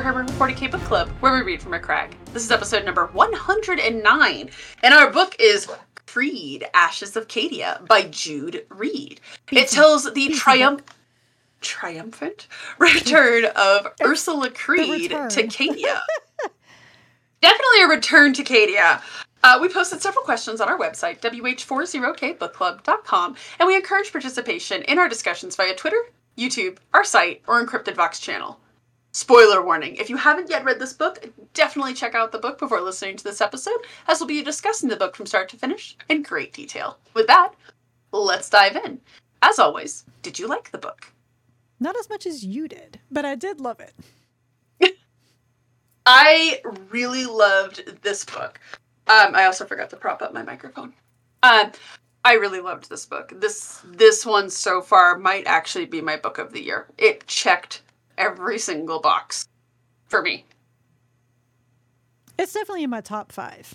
And this is Warhammer 40k Book Club, where we read from a crack. This is episode number 109, and our book is Creed Ashes of Cadia by Jude Reid. It tells the triumph triumphant return of Ursula Creed to Cadia. Definitely a return to Cadia. Uh, we posted several questions on our website, wh40kbookclub.com, and we encourage participation in our discussions via Twitter, YouTube, our site, or Encrypted Vox channel. Spoiler warning if you haven't yet read this book, definitely check out the book before listening to this episode, as we'll be discussing the book from start to finish in great detail. With that, let's dive in. As always, did you like the book? Not as much as you did, but I did love it. I really loved this book. Um, I also forgot to prop up my microphone. Um, I really loved this book. This this one so far might actually be my book of the year. It checked every single box for me. It's definitely in my top five.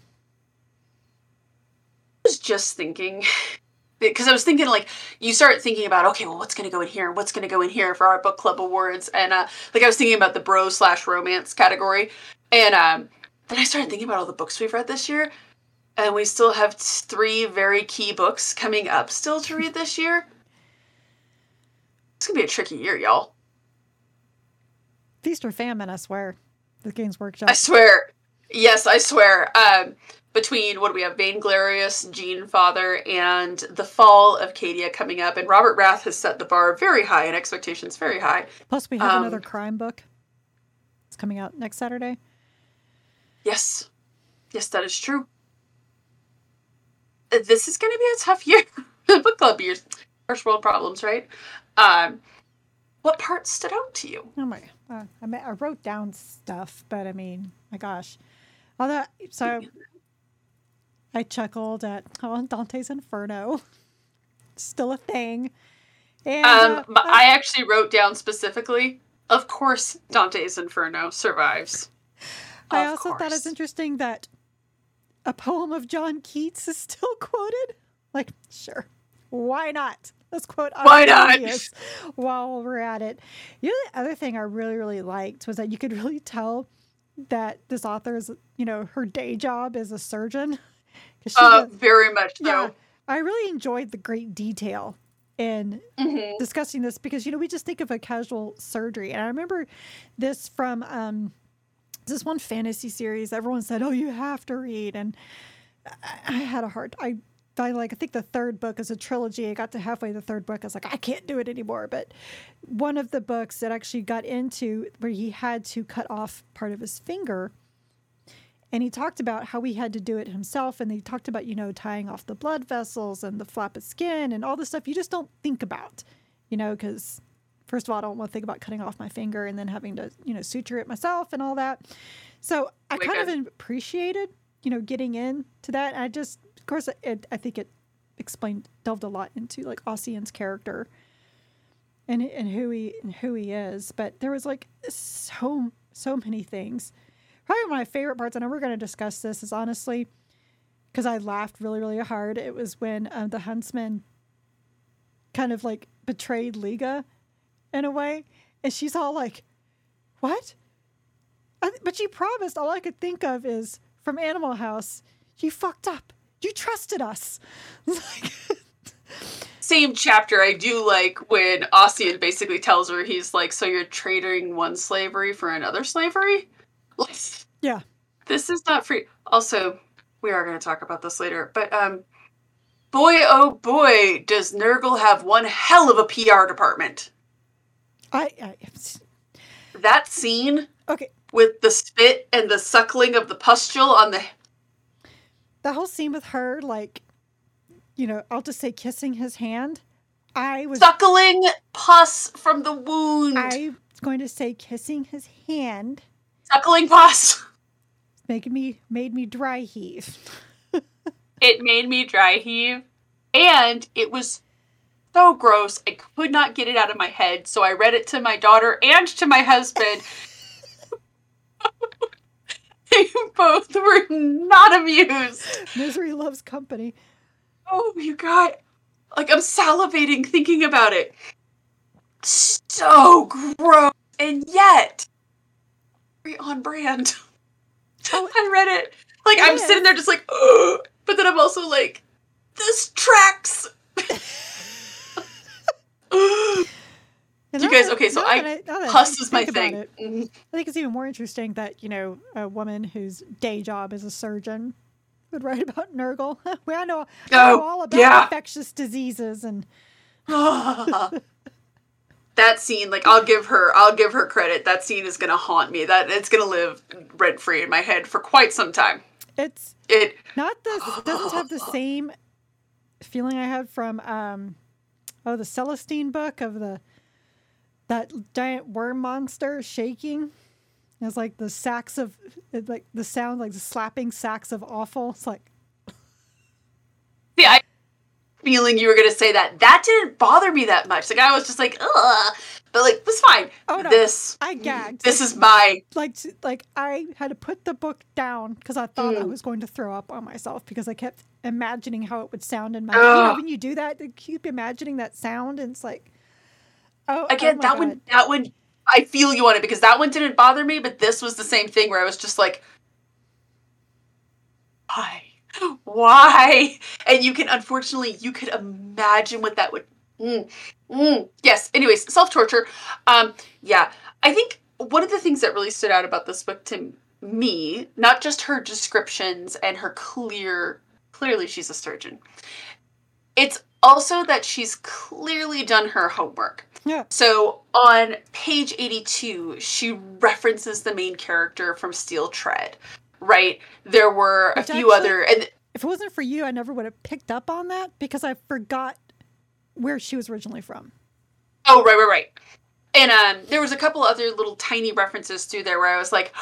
I was just thinking because I was thinking like you start thinking about okay, well, what's going to go in here? What's going to go in here for our book club awards? And uh, like I was thinking about the bro slash romance category, and um, then I started thinking about all the books we've read this year, and we still have three very key books coming up still to read this year. It's gonna be a tricky year, y'all. Feast or famine, I swear. The Games Workshop. I swear. Yes, I swear. Um, between what do we have? Vainglorious, Genefather, and The Fall of Cadia coming up, and Robert Rath has set the bar very high and expectations very high. Plus, we have um, another crime book. It's coming out next Saturday. Yes. Yes, that is true. Uh, this is going to be a tough year. Book club years. First world problems, right? Um, what part stood out to you? Oh my! Uh, I mean, I wrote down stuff, but I mean, my gosh, although so I chuckled at oh, Dante's Inferno, still a thing. And, um, uh, I actually wrote down specifically. Of course, Dante's Inferno survives. I also course. thought it's interesting that a poem of John Keats is still quoted. Like, sure, why not? Let's quote Why not? while we're at it. You know, the other thing I really, really liked was that you could really tell that this author is, you know, her day job is a surgeon. Uh, very much so. Yeah, I really enjoyed the great detail in mm-hmm. discussing this because, you know, we just think of a casual surgery. And I remember this from um, this one fantasy series everyone said, "Oh, you have to read," and I, had a hard. I I like I think the third book is a trilogy. I got to halfway the third book. I was like, I can't do it anymore. But one of the books that actually got into where he had to cut off part of his finger. And he talked about how he had to do it himself. And he talked about, you know, tying off the blood vessels and the flap of skin and all the stuff you just don't think about, you know, because first of all, I don't want to think about cutting off my finger and then having to, you know, suture it myself and all that. So I kind of appreciated, you know, getting into that. I just, of course, it, I think it explained, delved a lot into like Ossian's character and and who he and who he is. But there was like so so many things. Probably one of my favorite parts, I know we're going to discuss this, is honestly because I laughed really really hard. It was when um, the huntsman kind of like betrayed Liga in a way. And she's all like, What? but she promised. All I could think of is from Animal House, you fucked up. You trusted us. Same chapter. I do like when Ossian basically tells her, he's like, So you're trading one slavery for another slavery? Yeah. This is not free. Also, we are going to talk about this later, but um, boy, oh boy, does Nurgle have one hell of a PR department. I, I that scene. Okay. With the spit and the suckling of the pustule on the. The whole scene with her, like, you know, I'll just say kissing his hand. I was suckling pus from the wound. I was going to say kissing his hand. Suckling pus. Making me made me dry heave. it made me dry heave, and it was so gross. I could not get it out of my head, so I read it to my daughter and to my husband. they both were not amused. Misery loves company. Oh, you got like I'm salivating thinking about it. so gross, and yet very on brand. Oh, I read it. Like I'm sitting there just like, Ugh! but then I'm also like, this tracks. you guys, okay, so I, I pus is my thing. Mm-hmm. I think it's even more interesting that you know a woman whose day job is a surgeon would write about Nurgle. we I know, I know oh, all about yeah. infectious diseases and. that scene, like I'll give her, I'll give her credit. That scene is gonna haunt me. That it's gonna live rent free in my head for quite some time. It's it not the doesn't have the same feeling I had from um oh the Celestine book of the that giant worm monster shaking. It's like the sacks of like the sound like the slapping sacks of awful. It's like Yeah, I feeling you were gonna say that. That didn't bother me that much. Like I was just like, ugh. But like it was fine. Oh no. This I gagged. This is my like like I had to put the book down because I thought mm. I was going to throw up on myself because I kept imagining how it would sound in my you know when you do that, you keep imagining that sound and it's like Oh, again, oh that God. one, that one, I feel you on it because that one didn't bother me, but this was the same thing where I was just like, why, why? And you can, unfortunately, you could imagine what that would. Mm, mm. Yes. Anyways, self torture. Um, yeah, I think one of the things that really stood out about this book to me, not just her descriptions and her clear, clearly she's a surgeon. It's also that she's clearly done her homework. Yeah. So on page 82, she references the main character from Steel Tread, right? There were a few actually, other and if it wasn't for you, I never would have picked up on that because I forgot where she was originally from. Oh, right, right, right. And um, there was a couple other little tiny references through there where I was like,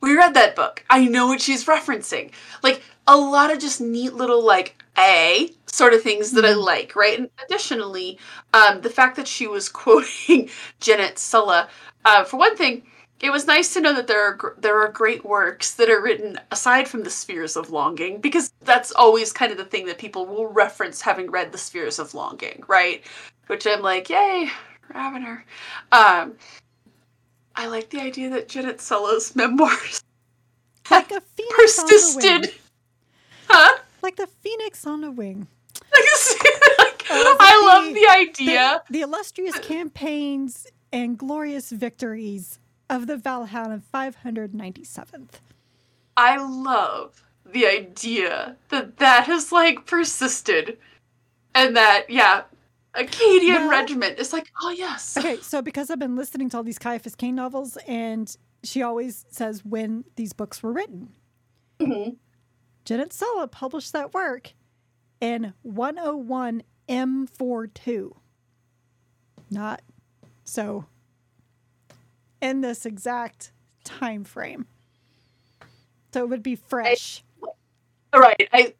we read that book. I know what she's referencing. Like a lot of just neat little like a sort of things that I mm-hmm. like, right? And additionally, um, the fact that she was quoting Jenit Sulla, uh, for one thing, it was nice to know that there are there are great works that are written aside from the Spheres of Longing, because that's always kind of the thing that people will reference having read the Spheres of Longing, right? Which I'm like, yay, Ravener. Um, I like the idea that Jenit Sulla's memoirs like a phoenix persisted. Huh? Like the phoenix on a wing. Like I love the idea. The, the, illustrious campaigns and glorious victories of the Valhalla 597th. I love the idea that that has like persisted and that, yeah, Acadian well, regiment It's like, oh, yes. Okay, so because I've been listening to all these Ciaphas Cain novels and she always says when these books were written. Mm-hmm. Jenit Sulla published that work in 101 M42. Not so in this exact time frame. So it would be fresh. All right. I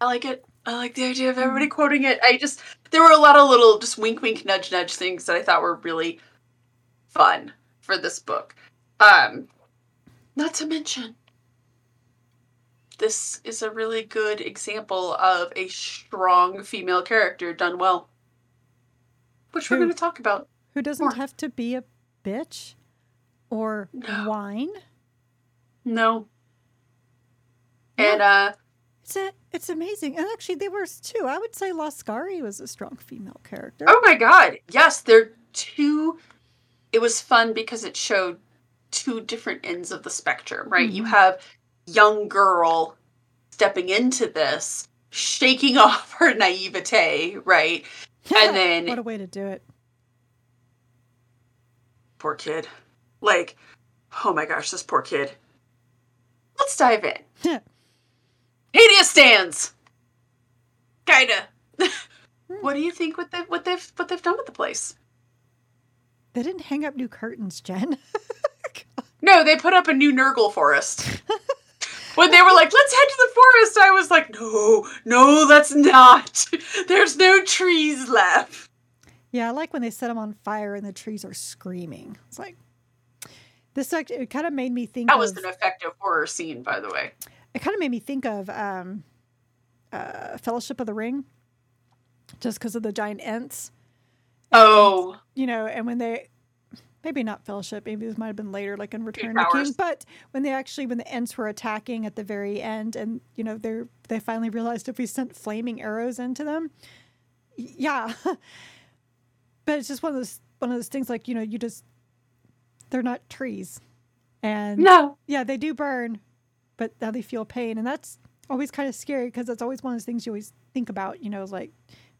I like it. I like the idea of everybody mm-hmm. quoting it. I just there were a lot of little just wink wink nudge nudge things that I thought were really fun for this book. Um not to mention this is a really good example of a strong female character done well. Which who, we're going to talk about. Who doesn't more. have to be a bitch or no. whine? No. And uh it's a, it's amazing. And actually there were two. I would say Lascari was a strong female character. Oh my god. Yes, they're two it was fun because it showed two different ends of the spectrum, right? Mm-hmm. You have young girl stepping into this, shaking off her naivete, right? and then what a way to do it. Poor kid. Like, oh my gosh, this poor kid. Let's dive in. Cadia stands. Kinda. what do you think what they what they've what they've done with the place? They didn't hang up new curtains, Jen. no, they put up a new Nurgle forest. when they were like, let's head to the forest, I was like, no, no, that's not. There's no trees left. Yeah, I like when they set them on fire and the trees are screaming. It's like, this actually, it kind of made me think that was of, an effective horror scene, by the way. It kind of made me think of um, uh, Fellowship of the Ring, just because of the giant ents oh, you know, and when they maybe not fellowship, maybe this might have been later, like in Return of the King, but when they actually when the Ents were attacking at the very end, and you know they they finally realized if we sent flaming arrows into them, yeah. but it's just one of those one of those things like you know you just they're not trees, and no, yeah, they do burn, but now they feel pain, and that's always kind of scary because that's always one of those things you always think about. You know, like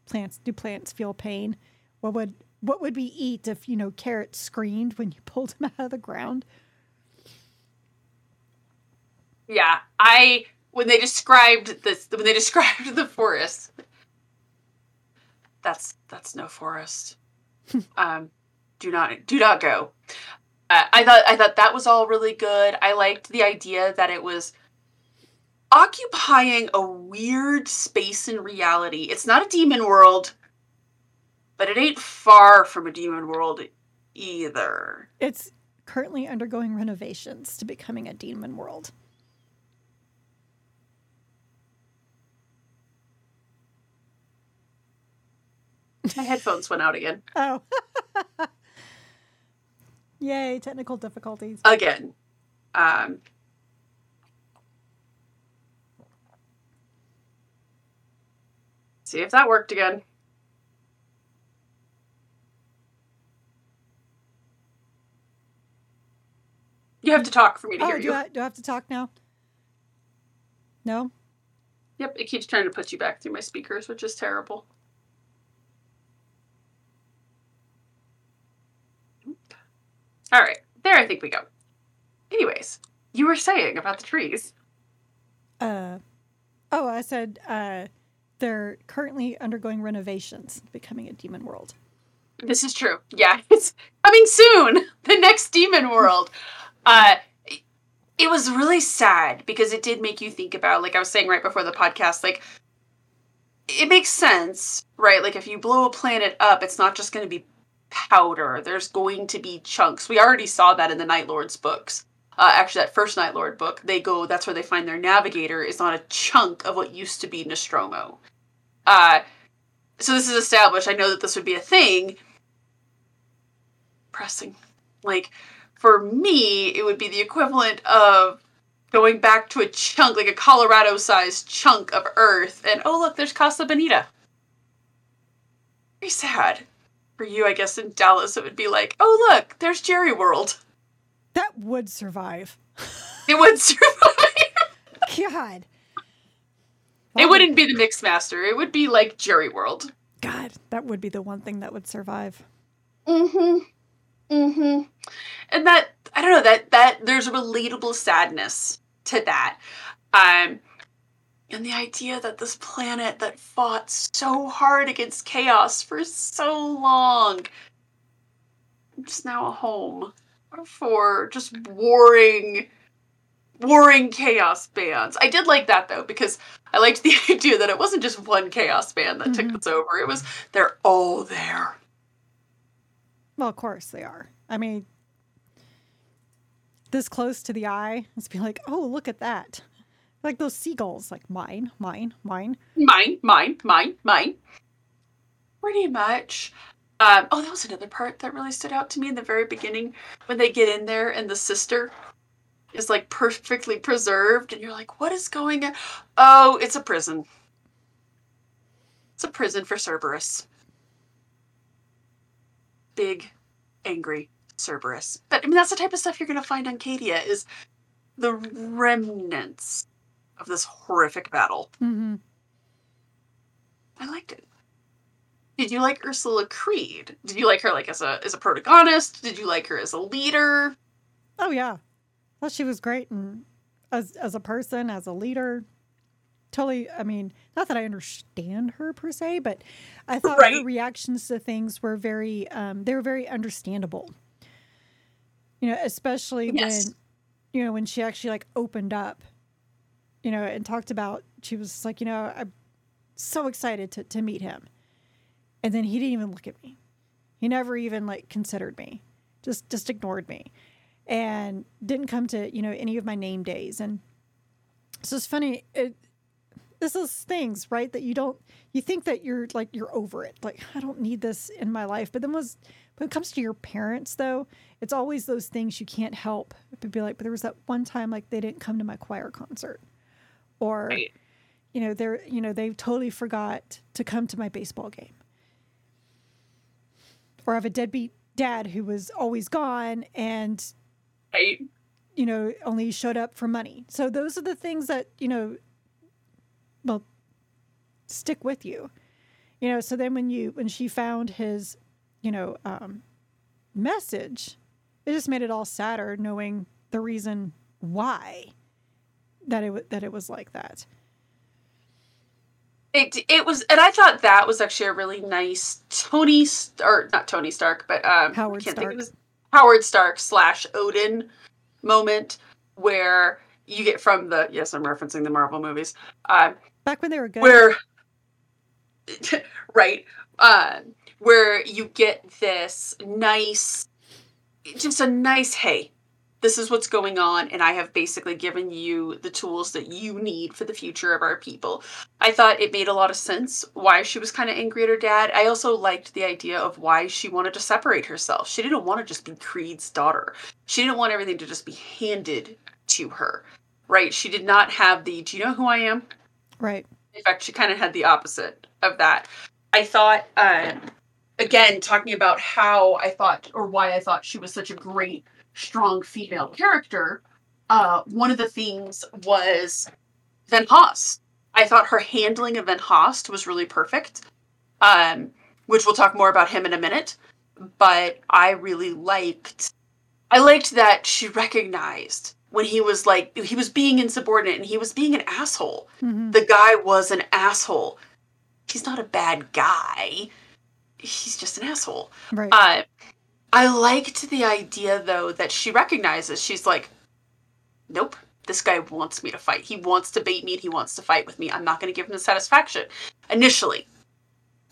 plants do plants feel pain? What would what would we eat if you know carrots screamed when you pulled them out of the ground? Yeah, I when they described this when they described the forest. That's that's no forest. um, do not do not go. Uh, I thought I thought that was all really good. I liked the idea that it was occupying a weird space in reality. It's not a demon world, but it ain't far from a demon world either. It's currently undergoing renovations to becoming a demon world. My headphones went out again. Oh. Yay, technical difficulties. Again. Um, see if that worked again. You have to talk for me to oh, hear do you. I, do I have to talk now? No? Yep, it keeps trying to put you back through my speakers, which is terrible. All right, there I think we go. Anyways, you were saying about the trees. Uh, oh, I said uh, they're currently undergoing renovations, becoming a demon world. This is true. Yeah, it's coming soon. The next demon world. Uh, it was really sad because it did make you think about, like I was saying right before the podcast, like it makes sense, right? Like if you blow a planet up, it's not just going to be powder. There's going to be chunks. We already saw that in the Night Lord's books. Uh, actually, that first Night Lord book, they go. That's where they find their navigator is on a chunk of what used to be Nostramo. Uh, so this is established. I know that this would be a thing. Pressing, like for me, it would be the equivalent of going back to a chunk, like a Colorado sized chunk of Earth, and oh, look, there's Casa Bonita. Very sad. For you, I guess in Dallas, it would be like, oh, look, there's Jerry World. That would survive. It would survive. God. It wouldn't be the Mixmaster. It would be like Jerry World. God, that would be the one thing that would survive. Mm hmm. Mm hmm and that I don't know that that there's a relatable sadness to that. Um, and the idea that this planet that fought so hard against chaos for so long is now a home for just warring warring chaos bands. I did like that though because I liked the idea that it wasn't just one chaos band that mm-hmm. took this over. It was they're all there. Well, of course they are. I mean, this close to the eye. It's be like, oh, look at that. Like those seagulls, like mine, mine, mine. Mine, mine, mine, mine. Pretty much. Um, oh, that was another part that really stood out to me in the very beginning when they get in there and the sister is like perfectly preserved, and you're like, what is going on? Oh, it's a prison. It's a prison for Cerberus. Big, angry Cerberus. But I mean, that's the type of stuff you're going to find on Cadia is the remnants of this horrific battle. Mm-hmm. I liked it. Did you like Ursula Creed? Did you like her like as a as a protagonist? Did you like her as a leader? Oh yeah, well she was great and as as a person, as a leader. Totally. I mean, not that I understand her per se, but I thought right. her reactions to things were very um, they were very understandable. You know, especially yes. when you know when she actually like opened up, you know, and talked about she was like, you know, I'm so excited to to meet him, and then he didn't even look at me. He never even like considered me. Just just ignored me, and didn't come to you know any of my name days. And so it's funny. It, this is things right that you don't you think that you're like you're over it like i don't need this in my life but then was when it comes to your parents though it's always those things you can't help but be like but there was that one time like they didn't come to my choir concert or right. you know they're you know they totally forgot to come to my baseball game or I have a deadbeat dad who was always gone and right. you know only showed up for money so those are the things that you know well stick with you you know so then when you when she found his you know um message it just made it all sadder knowing the reason why that it that it was like that it it was, and I thought that was actually a really nice Tony or not Tony Stark, but um, Howard Stark. Howard Stark slash Odin moment where you get from the yes, I'm referencing the Marvel movies. Um, Back when they were good. Where right, uh, where you get this nice, just a nice hey, this is what's going on and i have basically given you the tools that you need for the future of our people. I thought it made a lot of sense why she was kind of angry at her dad. I also liked the idea of why she wanted to separate herself. She didn't want to just be creed's daughter. She didn't want everything to just be handed to her right? She did not have the do you know who i am? Right. In fact she kind of had the opposite of that. I thought uh, again talking about how i thought or why i thought she was such a great strong female character, uh, one of the things was Van Host. I thought her handling of Van Host was really perfect, um, which we'll talk more about him in a minute. But I really liked, I liked that she recognized when he was like he was being insubordinate and he was being an asshole. Mm-hmm. The guy was an asshole. He's not a bad guy. He's just an asshole. Right. Uh, I liked the idea though that she recognizes she's like, nope, this guy wants me to fight. He wants to bait me and he wants to fight with me. I'm not going to give him the satisfaction initially.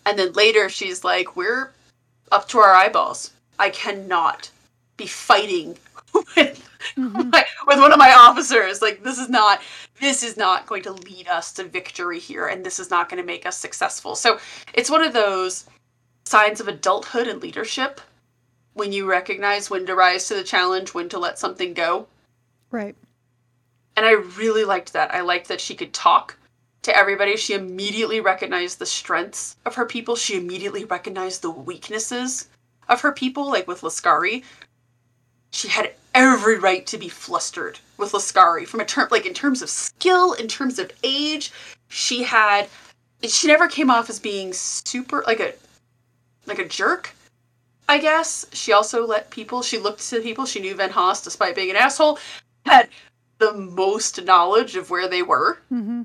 And then later she's like, we're up to our eyeballs. I cannot be fighting with mm-hmm. my, with one of my officers. Like this is not this is not going to lead us to victory here and this is not going to make us successful. So it's one of those signs of adulthood and leadership when you recognize when to rise to the challenge, when to let something go. Right. And I really liked that. I liked that she could talk to everybody. She immediately recognized the strengths of her people. She immediately recognized the weaknesses of her people, like with Lascari. She had every right to be flustered with Lascari from a term like in terms of skill, in terms of age. She had she never came off as being super like a like a jerk I guess. She also let people, she looked to people, she knew Van Haas, despite being an asshole, had the most knowledge of where they were. Mm-hmm.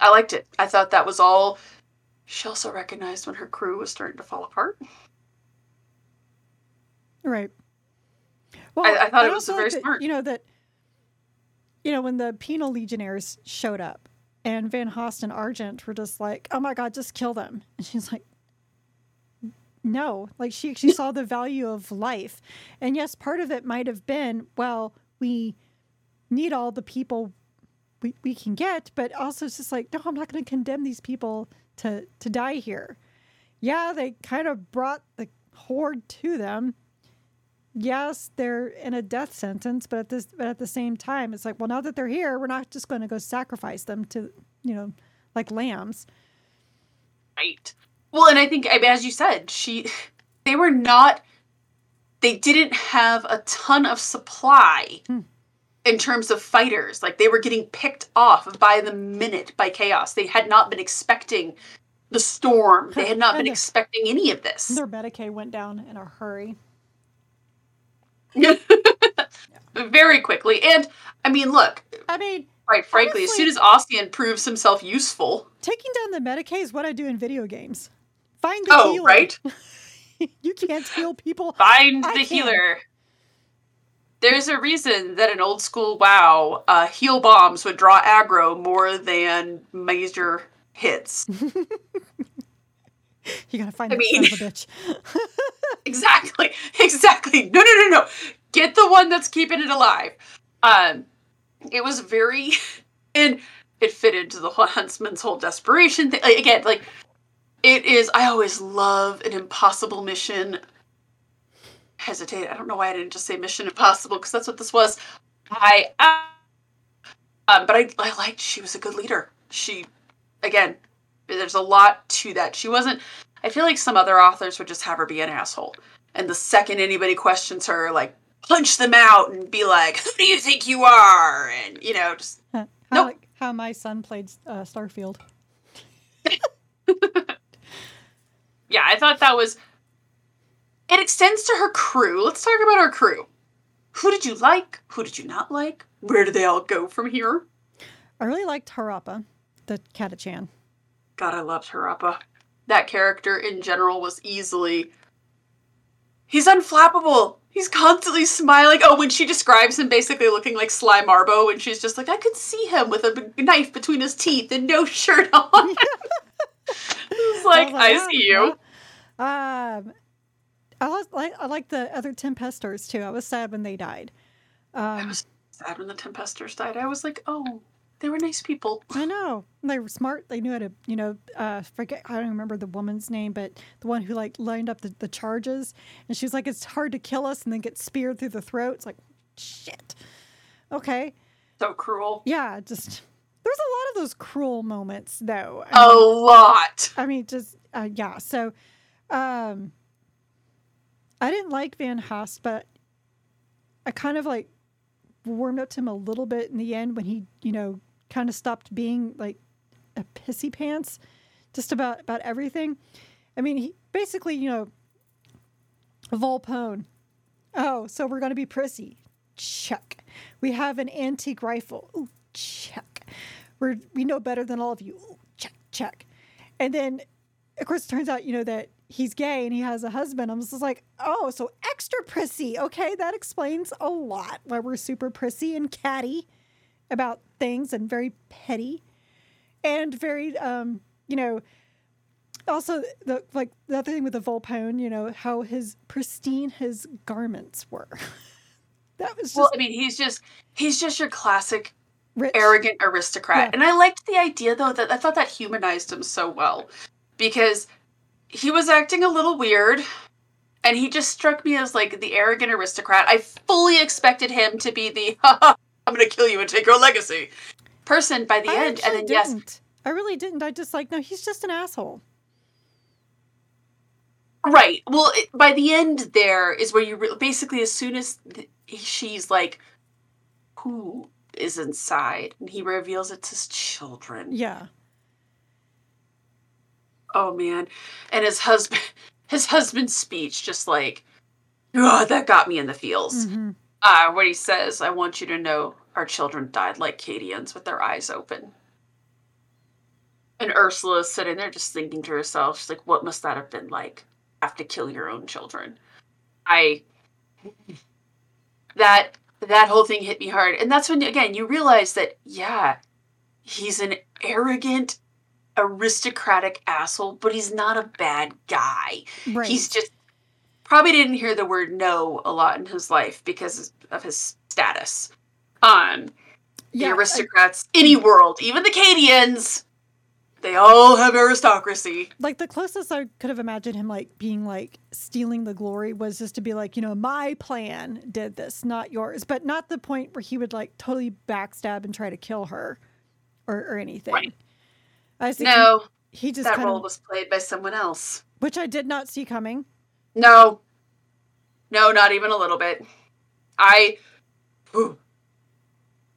I liked it. I thought that was all. She also recognized when her crew was starting to fall apart. Right. Well, I, I thought I it was very that, smart. You know that. You know when the penal legionnaires showed up, and Van Host and Argent were just like, "Oh my God, just kill them!" And she's like, no, like she she saw the value of life. And yes, part of it might have been, well, we need all the people we, we can get, but also it's just like, no, I'm not going to condemn these people to to die here. Yeah, they kind of brought the horde to them. Yes, they're in a death sentence, but at this but at the same time, it's like, well, now that they're here, we're not just going to go sacrifice them to, you know, like lambs. Right. Well, and I think, as you said, she, they were not, they didn't have a ton of supply hmm. in terms of fighters. Like they were getting picked off by the minute by chaos. They had not been expecting the storm. They had not been expecting any of this. Their Medicae went down in a hurry. Very quickly. And I mean, look. I mean, quite frankly, honestly, as soon as Ossian proves himself useful. Taking down the Medicae is what I do in video games. Find the oh, healer. right? you can't heal people. Find I the can. healer. There's a reason that an old school WoW, uh, heal bombs would draw aggro more than major hits. you gotta find I mean, son of a bitch. exactly, exactly. No, no, no, no. Get the one that's keeping it alive. Um, it was very, and it fit into the whole huntsman's whole desperation thing. Like, again, like it is. I always love an impossible mission. Hesitate. I don't know why I didn't just say Mission Impossible because that's what this was. I, um, but I, I liked she was a good leader. She, again, there's a lot to that. She wasn't. I feel like some other authors would just have her be an asshole, and the second anybody questions her, like punch them out and be like, "Who do you think you are?" And you know, just how, nope. like how my son played uh, Starfield. yeah, I thought that was. It extends to her crew. Let's talk about her crew. Who did you like? Who did you not like? Where do they all go from here? I really liked Harappa, the Catachan. God, I loved Harappa. That character in general was easily. He's unflappable. He's constantly smiling. Oh, when she describes him basically looking like Sly Marbo, and she's just like, I could see him with a knife between his teeth and no shirt on. it's like, I, like, I yeah, see you. Um, I was like, I like the other Tempestors too. I was sad when they died. Um, I was sad when the Tempestors died. I was like, oh, they were nice people. I know. They were smart. They knew how to, you know, uh, forget, I don't remember the woman's name, but the one who like lined up the, the charges. And she was like, it's hard to kill us and then get speared through the throat. It's like, shit. Okay. So cruel. Yeah. Just, there's a lot of those cruel moments though. I a mean, lot. I mean, just, uh, yeah. So, um, I didn't like Van Haast, but I kind of like warmed up to him a little bit in the end when he, you know, kind of stopped being like a pissy pants just about about everything. I mean, he basically, you know, Volpone. Oh, so we're going to be prissy. Check. We have an antique rifle. Ooh, check. We're we know better than all of you. Ooh, check, check. And then of course it turns out, you know, that he's gay and he has a husband. I'm just like, oh, so extra prissy. Okay, that explains a lot why we're super prissy and catty about things and very petty and very, um, you know, also the like the other thing with the Volpone, you know, how his pristine his garments were. that was just well. I mean, he's just he's just your classic rich. arrogant aristocrat, yeah. and I liked the idea though that I thought that humanized him so well because he was acting a little weird and he just struck me as like the arrogant aristocrat. I fully expected him to be the I'm gonna kill you and take your legacy person by the I end. And then didn't. yes, I really didn't. I just like no, he's just an asshole. Right. Well, it, by the end, there is where you re- basically, as soon as th- she's like, "Who is inside?" and he reveals it's his children. Yeah oh man and his husband his husband's speech just like oh that got me in the feels mm-hmm. uh where he says i want you to know our children died like cadians with their eyes open and Ursula is sitting there just thinking to herself she's like what must that have been like have to kill your own children i that that whole thing hit me hard and that's when again you realize that yeah he's an arrogant aristocratic asshole, but he's not a bad guy. Right. He's just probably didn't hear the word no a lot in his life because of his status. Um, yeah, the aristocrats, I, any world, even the Cadians, they all have aristocracy. Like the closest I could have imagined him like being like stealing the glory was just to be like, you know, my plan did this, not yours, but not the point where he would like totally backstab and try to kill her or, or anything. Right. I was no, he just that role of, was played by someone else, which I did not see coming. No, no, not even a little bit. I, whew,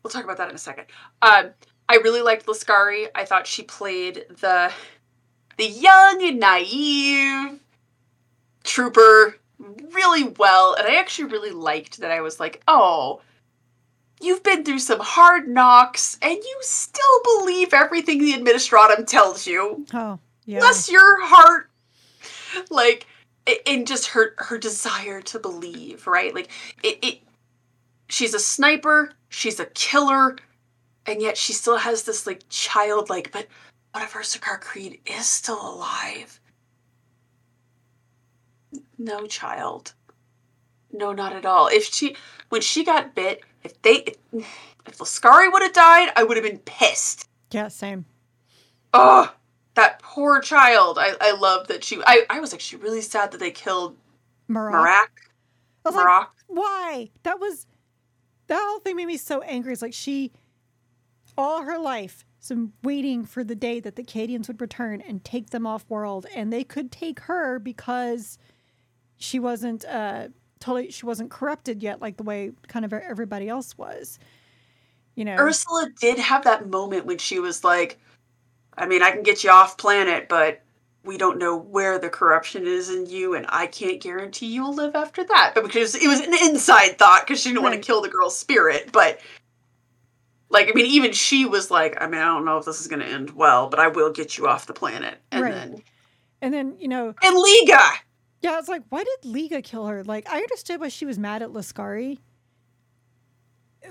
we'll talk about that in a second. Um, I really liked Lascari. I thought she played the the young and naive trooper really well, and I actually really liked that. I was like, oh You've been through some hard knocks, and you still believe everything the administratum tells you. Oh, yeah. Bless your heart. Like, and just her her desire to believe, right? Like, it, it. She's a sniper. She's a killer, and yet she still has this like childlike. But what if Creed is still alive? No, child. No, not at all. If she, when she got bit, if they, if, if Lascari would have died, I would have been pissed. Yeah, same. Oh, that poor child. I, I love that she. I, I was actually really sad that they killed Marak. Marak. I was Marak. like, why? That was that whole thing made me so angry. It's like she all her life some waiting for the day that the Cadians would return and take them off world, and they could take her because she wasn't uh totally she wasn't corrupted yet, like the way kind of everybody else was. You know, Ursula did have that moment when she was like, I mean, I can get you off planet, but we don't know where the corruption is in you, and I can't guarantee you'll live after that. But because it was an inside thought, because she didn't want to kill the girl's spirit. But, like, I mean, even she was like, I mean, I don't know if this is going to end well, but I will get you off the planet. And Right. then, and then you know, and Liga! yeah, it's like why did Liga kill her? Like I understood why she was mad at Lascari,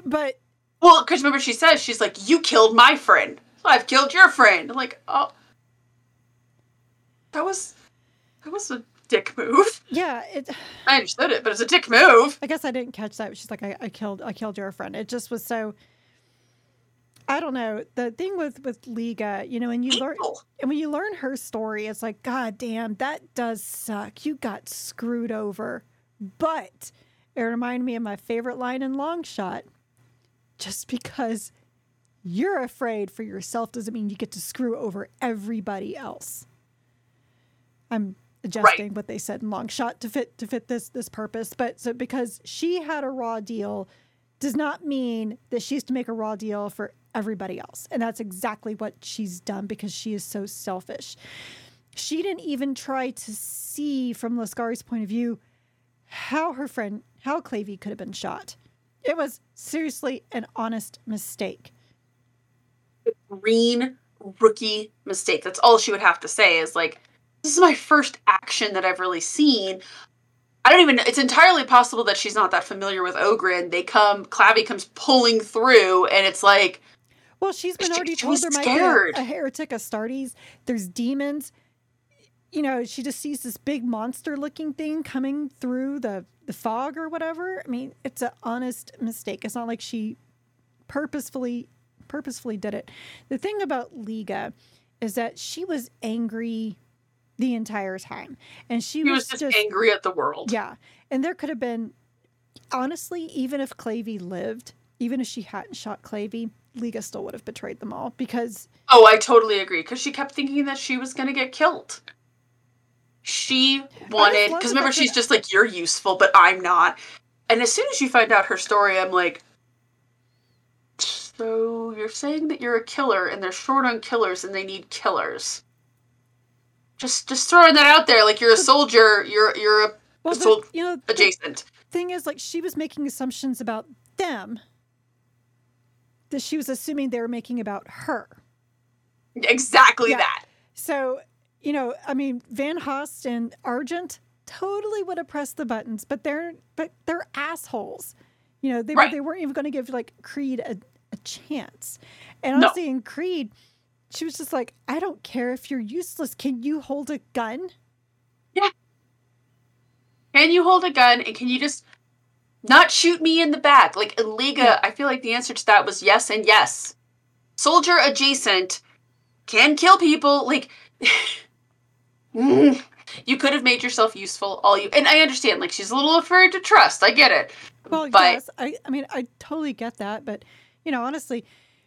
but Well, because remember, she says, she's like, You killed my friend. So I've killed your friend. I'm like, Oh. That was. That was a dick move. yeah, it. I understood it, but it's a dick move. I guess I didn't catch that. She's like, I, I killed, I killed your friend. It just was so. I don't know. The thing with with Liga, you know, and you learn, and when you learn her story, it's like, God damn, that does suck. You got screwed over. But it reminded me of my favorite line in Long Shot. Just because you're afraid for yourself doesn't mean you get to screw over everybody else. I'm adjusting what they said in long shot to fit to fit this this purpose. But so because she had a raw deal does not mean that she has to make a raw deal for everybody else. And that's exactly what she's done because she is so selfish. She didn't even try to see from Lascari's point of view how her friend, how Clavey could have been shot. It was seriously an honest mistake. Green rookie mistake. That's all she would have to say is like, this is my first action that I've really seen. I don't even it's entirely possible that she's not that familiar with Ogryn. They come Clavy comes pulling through and it's like Well, she's been She- already she told was there might scared. be a, a heretic Astartes. There's demons. You know, she just sees this big monster looking thing coming through the, the fog or whatever. I mean, it's an honest mistake. It's not like she purposefully purposefully did it. The thing about Liga is that she was angry the entire time. And she, he was just, angry at the world. yeah. And there could have been, honestly, even if Clavey lived, even if she hadn't shot Clavey, Liga still would have betrayed them all because, Oh, I totally agree. Because she kept thinking that she was going to get killed. She wanted, because remember, she's just like, you're useful, but I'm not. And as soon as you find out her story, I'm like, so you're saying that you're a killer and they're short on killers and they need killers. Just, just throwing that out there. Like you're a soldier, you're, you're a well, the, you know, the adjacent. thing is, like, she was making assumptions about them that she was assuming they were making about her. Exactly Yeah. that. So, you know, I mean, Van Host and Argent totally would have pressed the buttons, but they're but they're assholes. You know, they Right. they weren't even going to give like Creed a, a chance. And No. honestly, in Creed, she was just like, I don't care if you're useless. Can you hold a gun? Yeah. Can you hold a gun and can you just not shoot me in the back? Like Liga, Yeah. I feel like the answer to that was yes and yes. Soldier adjacent can kill people. Like mm, you could have made yourself useful. All you and I understand. Like she's a little afraid to trust. I get it. Well, But- yes, I, I mean, I totally get that, but you know, honestly,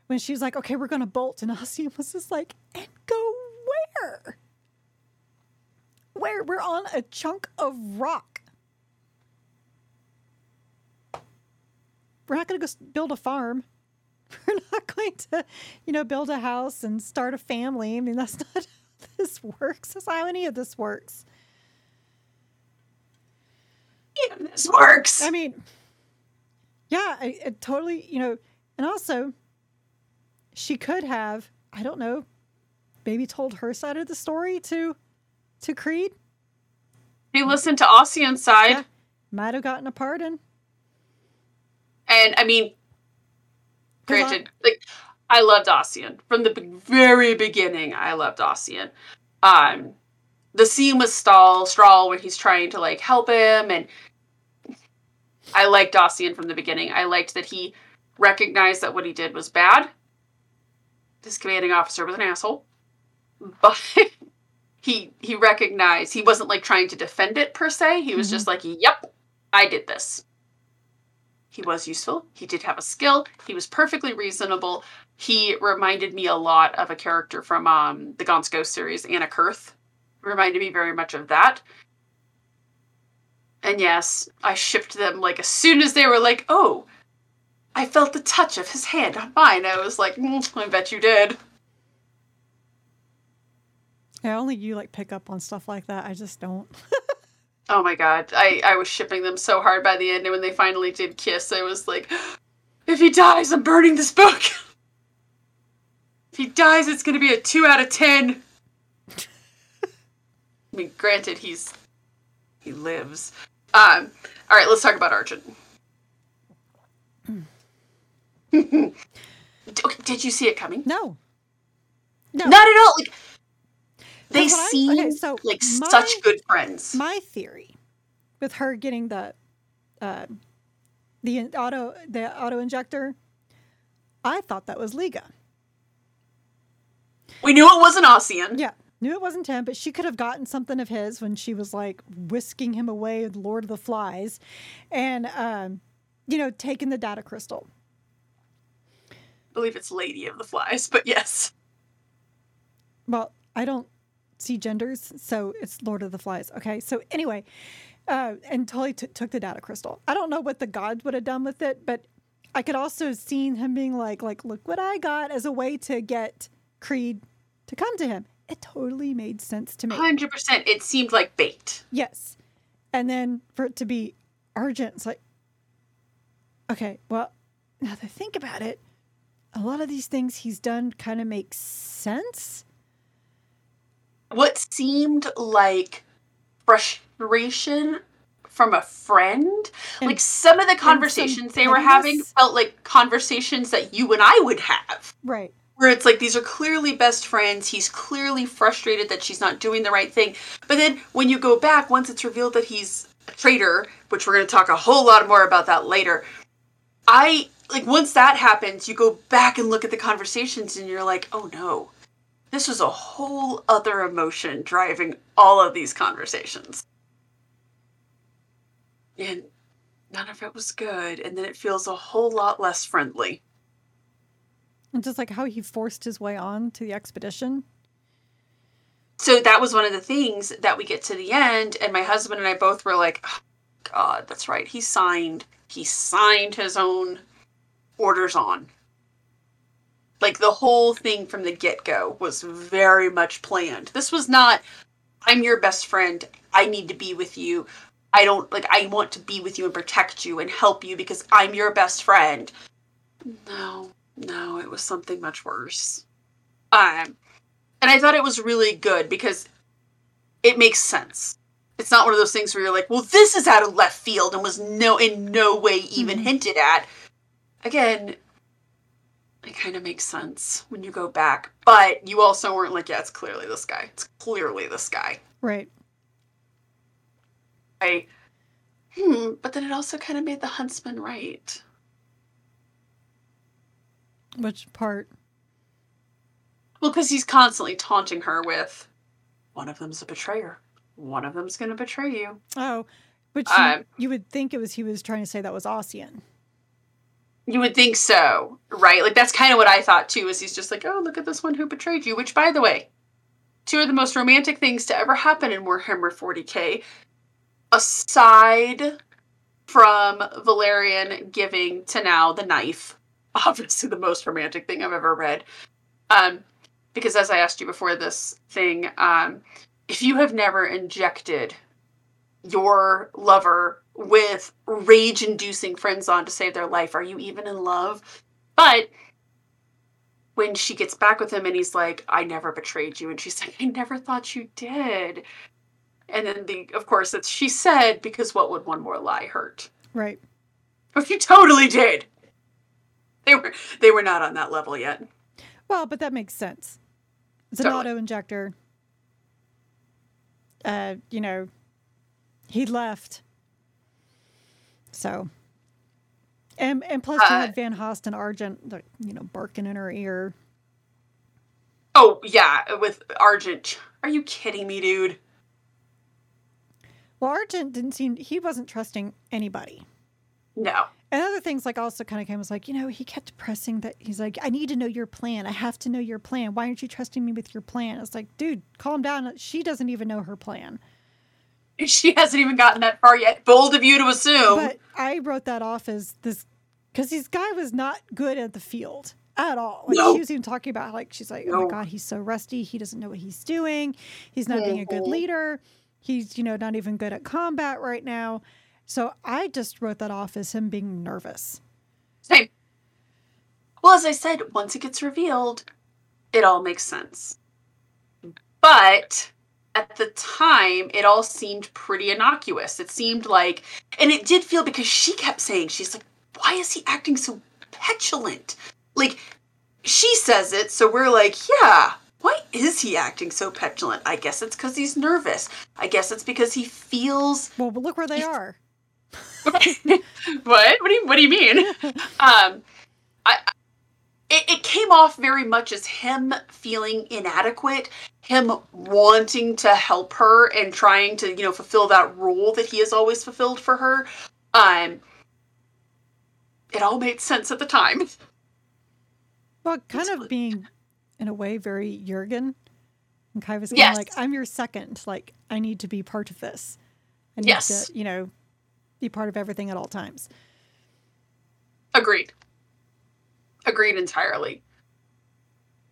when she was like, "Okay, we're gonna bolt," and Ossian was just like, "And go where? Where? We're on a chunk of rock. We're not gonna go build a farm. We're not going to, you know, build a house and start a family. I mean, that's not how this works. That's how any of this works. Yeah, this works. I mean, yeah, I, I totally, you know, and also she could have, I don't know, maybe told her side of the story to to Creed. He listened to Ossian's side, Yeah. Might have gotten a pardon. And I mean, 'Cause I- granted, like I loved Ossian from the very beginning. I loved Ossian. Um, the scene with Stahl, Strahl, when he's trying to like help him, and I liked Ossian from the beginning. I liked that he recognized that what he did was bad, this commanding officer was an asshole, but he he recognized he wasn't like trying to defend it per se. He was mm-hmm. just like, "Yep, I did this." He was useful. He did have a skill. He was perfectly reasonable. He reminded me a lot of a character from um, the Gaunt's Ghost series, Ana Curth. Reminded me very much of that. And yes, I shipped them like as soon as they were like, oh, I felt the touch of his hand on mine. I was like, mm, I bet you did. Yeah, only you like pick up on stuff like that. I just don't. oh my god, I I was shipping them so hard by the end, and when they finally did kiss, I was like, if he dies, I'm burning this book. if he dies, it's gonna be a two out of ten. I mean, granted, he's he lives. Um, all right, let's talk about Argent. Did you see it coming? No. No. Not at all. Like they seem okay, so like my, such good friends. My theory with her getting the uh, the auto the auto injector, I thought that was Liga. We knew it wasn't Ossian. Yeah, knew it wasn't him, but she could have gotten something of his when she was like whisking him away with Lord of the Flies, and um, you know, taking the data crystal. I believe it's Lady of the Flies, but yes. Well, I don't see genders, so it's Lord of the Flies. Okay, so anyway, uh, and totally t- took the data crystal. I don't know what the gods would have done with it, but I could also have seen him being like, like, look what I got as a way to get Creed to come to him. It totally made sense to me. Hundred percent. It seemed like bait. Yes, and then for it to be Argent, it's like, okay, well, now that I think about it, a lot of these things he's done kind of make sense what seemed like frustration from a friend. And, like some of the conversations they were having felt like conversations that you and I would have. Right. Where it's like these are clearly best friends. He's clearly frustrated that she's not doing the right thing. But then when you go back, once it's revealed that he's a traitor, which we're going to talk a whole lot more about that later, I like once that happens, you go back and look at the conversations and you're like, oh no this was a whole other emotion driving all of these conversations. And none of it was good. And then it feels a whole lot less friendly. And just like how he forced his way on to the expedition. So that was one of the things that we get to the end, and my husband and I both were like, oh, God, that's right. He signed he signed his own orders on. Like the whole thing from the get go was very much planned. This was not, I'm your best friend. I need to be with you. I don't like, I want to be with you and protect you and help you because I'm your best friend. No, no, it was something much worse. Um, and I thought it was really good because it makes sense. It's not one of those things where you're like, well, this is out of left field and was no in no way even mm-hmm. hinted at. Again, it kind of makes sense when you go back. But you also weren't like, yeah, it's clearly this guy. It's clearly this guy. Right. I, hmm, but then it also kind of made the huntsman right. Which part? Well, because he's constantly taunting her with, one of them's a betrayer. One of them's going to betray you. Oh, but you, um, you would think it was he was trying to say that was Ossian. You would think so, right? Like that's kind of what I thought too. Is he's just like, oh, look at this one who betrayed you. Which, by the way, two of the most romantic things to ever happen in Warhammer 40k, aside from Valerian giving to now the knife, obviously the most romantic thing I've ever read. Um, because as I asked you before this thing, um, if you have never injected your lover with rage inducing friends on to save their life. Are you even in love? But when she gets back with him and he's like, I never betrayed you. And she's like, I never thought you did. And then the of course it's she said, because what would one more lie hurt? Right. But you totally did. They were they were not on that level yet. Well, but that makes sense. It's an totally. auto injector. Uh, you know, he left so, and and plus uh, you had Van Haast and Argent, you know, barking in her ear. Oh yeah, with Argent. Are you kidding me, dude? Well, Argent didn't seem he wasn't trusting anybody. No. And other things like also kind of came was like, you know, he kept pressing that he's like, I need to know your plan. I have to know your plan. Why aren't you trusting me with your plan? It's like, dude, calm down. She doesn't even know her plan. She hasn't even gotten that far yet. Bold of you to assume. But I wrote that off as this because this guy was not good at the field at all. Like No. she was even talking about like she's like, oh No. my god, he's so rusty. He doesn't know what he's doing. He's not being a good Mhm. leader. He's you know not even good at combat right now. So I just wrote that off as him being nervous. Same. Well, as I said, once it gets revealed, it all makes sense. But at the time, it all seemed pretty innocuous. It seemed like, and it did feel because she kept saying, she's like, why is he acting so petulant? Like, she says it, so we're like, yeah, why is he acting so petulant? I guess it's because he's nervous. I guess it's because he feels Well, but look where they are. what? What do you What do you mean? um, I. It, it came off very much as him feeling inadequate, him wanting to help her and trying to, you know, fulfill that role that he has always fulfilled for her. Um, it all made sense at the time. Well, kind It's of being in a way very Jurgen. And Kai was kind Yes. of like, I'm your second. Like, I need to be part of this. I need Yes. to, you know, be part of everything at all times. Agreed. Agreed entirely.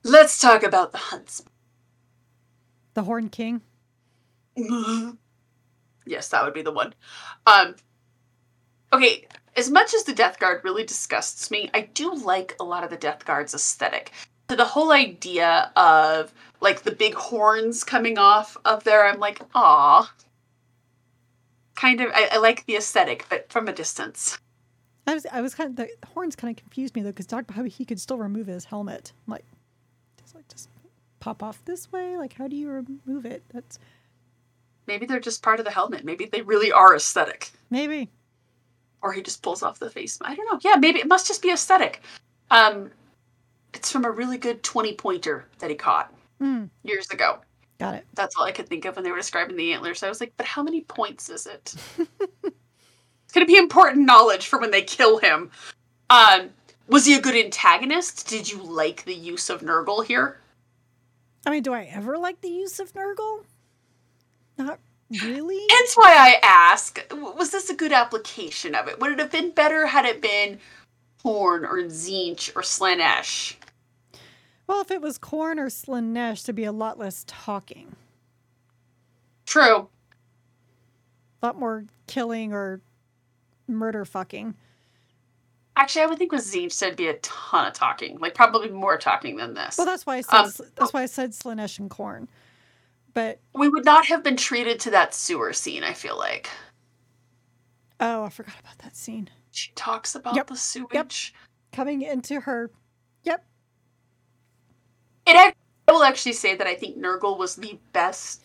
Let's talk about the huntsman. The Horn King. yes, that would be the one. Um, okay, as much as the Death Guard really disgusts me, I do like a lot of the Death Guard's aesthetic. So the whole idea of like the big horns coming off of there, I'm like, ah. Kind of, I, I like the aesthetic, but from a distance. I was, I was kind of, the horns kind of confused me though, because about how he could still remove his helmet. I'm like, does like, just pop off this way? Like, how do you remove it? That's Maybe they're just part of the helmet. Maybe they really are aesthetic. maybe. or he just pulls off the face. I don't know. Yeah, maybe it must just be aesthetic. Um, it's from a really good twenty pointer that he caught Mm, years ago. got it. That's all I could think of when they were describing the antlers. I was like, but how many points is it? it's gonna be important knowledge for when they kill him. Um, was he a good antagonist? Did you like the use of Nurgle here? I mean, do I ever like the use of Nurgle? Not really. Hence why I ask, was this a good application of it? Would it have been better had it been Khorne or Tzeentch or Slaanesh? Well, if it was Khorne or Slaanesh, there'd be a lot less talking, True. a lot more killing or murder fucking. Actually, I would think with Tzeentch there'd be a ton of talking, like probably more talking than this. Well, that's why I said Um, that's why I said Slaanesh and Khorne. But we would not have been treated to that sewer scene. I feel like oh, I forgot about that scene. she talks about Yep. the sewage. Coming into her. Yep. It. I will actually say that I think Nurgle was the best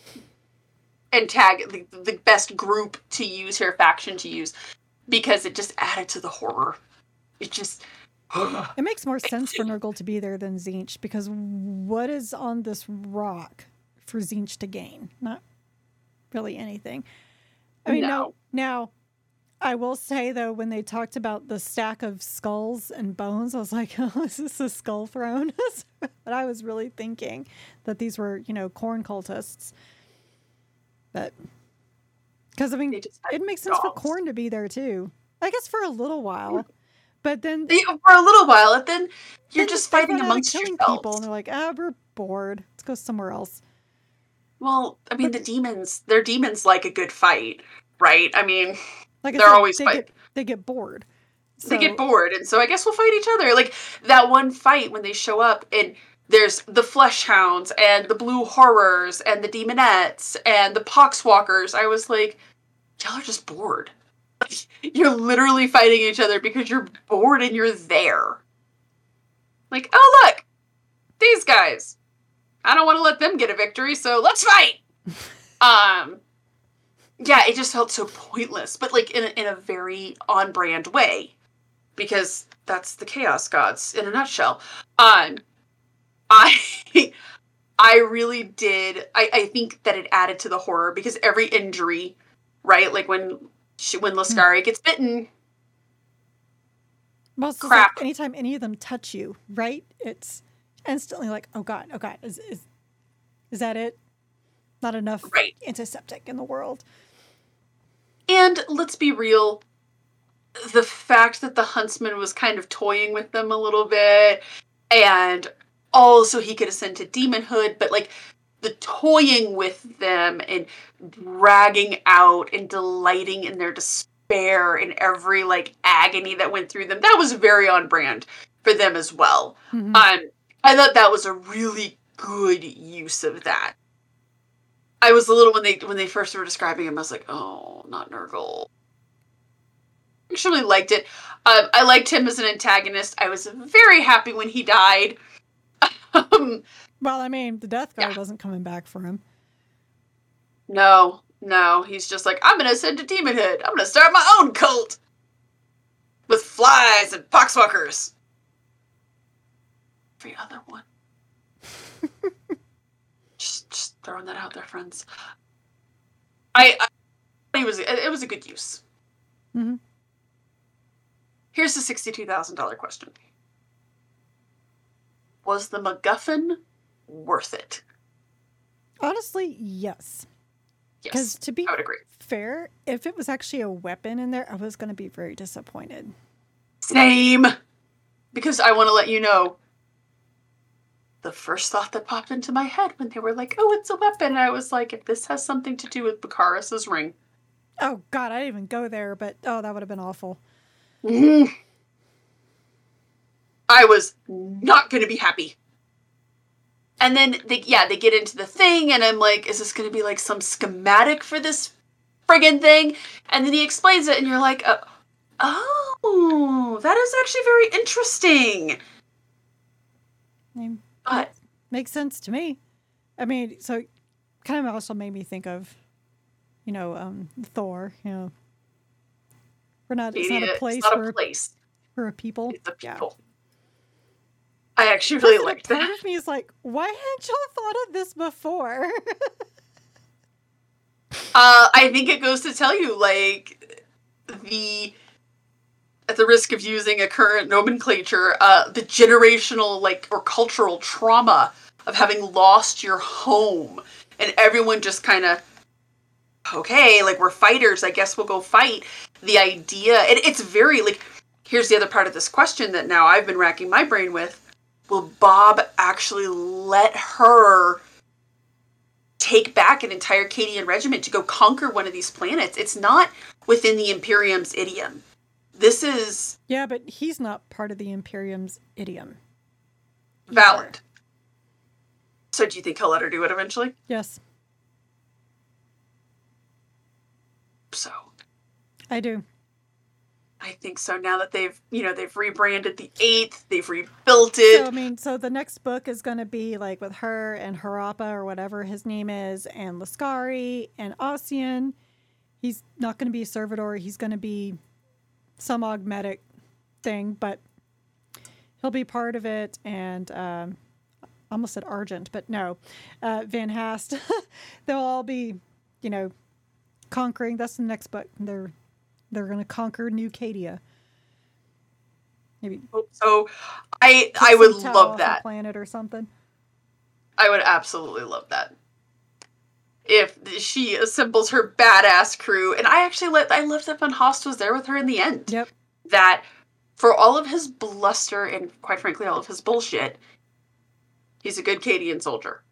antag the, the best group to use her faction to use because it just added to the horror. It just. It makes more sense for Nurgle to be there than Tzeentch because what is on this rock for Tzeentch to gain? Not really anything. I mean, no. No. Now, I will say though, when they talked about the stack of skulls and bones, I was like, "Oh, is this a skull throne?" but I was really thinking that these were, you know, Khorne cultists. But because I mean, They just had it makes sense for Khorne to be there too. I guess for a little while, but then They- for a little while, and then you're then just fighting run out of amongst killing people, and they're like, "Ah, we're bored. Let's go somewhere else." Well, I mean, the demons, they're demons like a good fight, right? I mean, Like I They're said, always they fight- get they get bored. they get bored, and so I guess we'll fight each other. Like that one fight when they show up, and there's the flesh hounds, and the blue horrors, and the daemonettes, and the poxwalkers. I was like, y'all are just bored. You're literally fighting each other because you're bored and you're there. Like, oh, look, these guys. I don't want to let them get a victory, so let's fight. um, yeah, it just felt so pointless, but like in a, in a very on brand way, because that's the Chaos Gods in a nutshell. Um, I I really did. I, I think that it added to the horror because every injury, right? Like when she, when hmm. Lascari gets bitten, Well, Crap. like anytime any of them touch you, right? It's instantly like, oh god, oh god, is is is that it? Not enough Right. antiseptic in the world. And let's be real, the fact that the huntsman was kind of toying with them a little bit, and also he could ascend to demonhood, but like the toying with them and dragging out and delighting in their despair and every like agony that went through them, that was very on brand for them as well. Mhm. Um, I thought that was a really good use of that. I was a little when they when they first were describing him, I was like, oh, not Nurgle. I actually liked it. Um, I liked him as an antagonist. I was very happy when he died. Um, Well, I mean, the Death Guard Yeah. wasn't coming back for him. no, no, he's just like, I'm gonna send a to demonhood. I'm gonna start my own cult with flies and poxwalkers. Every other one. just, just throwing that out there, friends. I, I it was it was a good use. Mhm. Here's the sixty-two thousand dollar question: Was the MacGuffin worth it? Honestly, yes. Because Yes, to be I would agree. fair, if it was actually a weapon in there, I was going to be very disappointed. Same. Because I want to let you know the first thought that popped into my head when they were like, oh, it's a weapon. I was like, if this has something to do with Bakaris's ring. Oh God, I didn't even go there, but oh, that would have been awful. Mm. I was not going to be happy. And then, they, yeah, they get into the thing, and I'm like, is this going to be like some schematic for this friggin' thing? And then he explains it, and you're like, uh, oh, that is actually very interesting. I mean, But makes sense to me. I mean, so kind of also made me think of, you know, um, Thor. You know, we're not. It's not a It's place not for a place. a people. It's a Yeah. I actually really liked part that. of me is like, why hadn't y'all thought of this before? Uh, I think it goes to tell you, like, the at the risk of using a current nomenclature, uh, the generational, like, or cultural trauma of having lost your home, and everyone just kind of, okay, like we're fighters, I guess we'll go fight. The idea, and it's very like, here's the other part of this question that now I've been racking my brain with: Will Bob actually let her? take back an entire Cadian regiment to go conquer one of these planets. It's not within the Imperium's idiom. This is yeah, but he's not part of the Imperium's idiom. valid. So do you think he'll let her do it eventually? Yes, So I do. I think so. Now that they've, you know, they've rebranded the eighth, they've rebuilt it. So I mean, so the next book is going to be like with her and Harappa or whatever his name is, and Lascari and Ossian. He's not going to be a servitor. He's going to be some augmetic thing, but he'll be part of it. And um, almost said Argent, but no, uh, Van Haast. They'll all be, you know, conquering. That's the next book. They're they're going to conquer New Cadia. Maybe so I I would love that. planet or something. I would absolutely love that. If she assembles her badass crew, and I actually let I loved that Van Host was there with her in the end. Yep. that for all of his bluster and quite frankly all of his bullshit, he's a good Cadian soldier.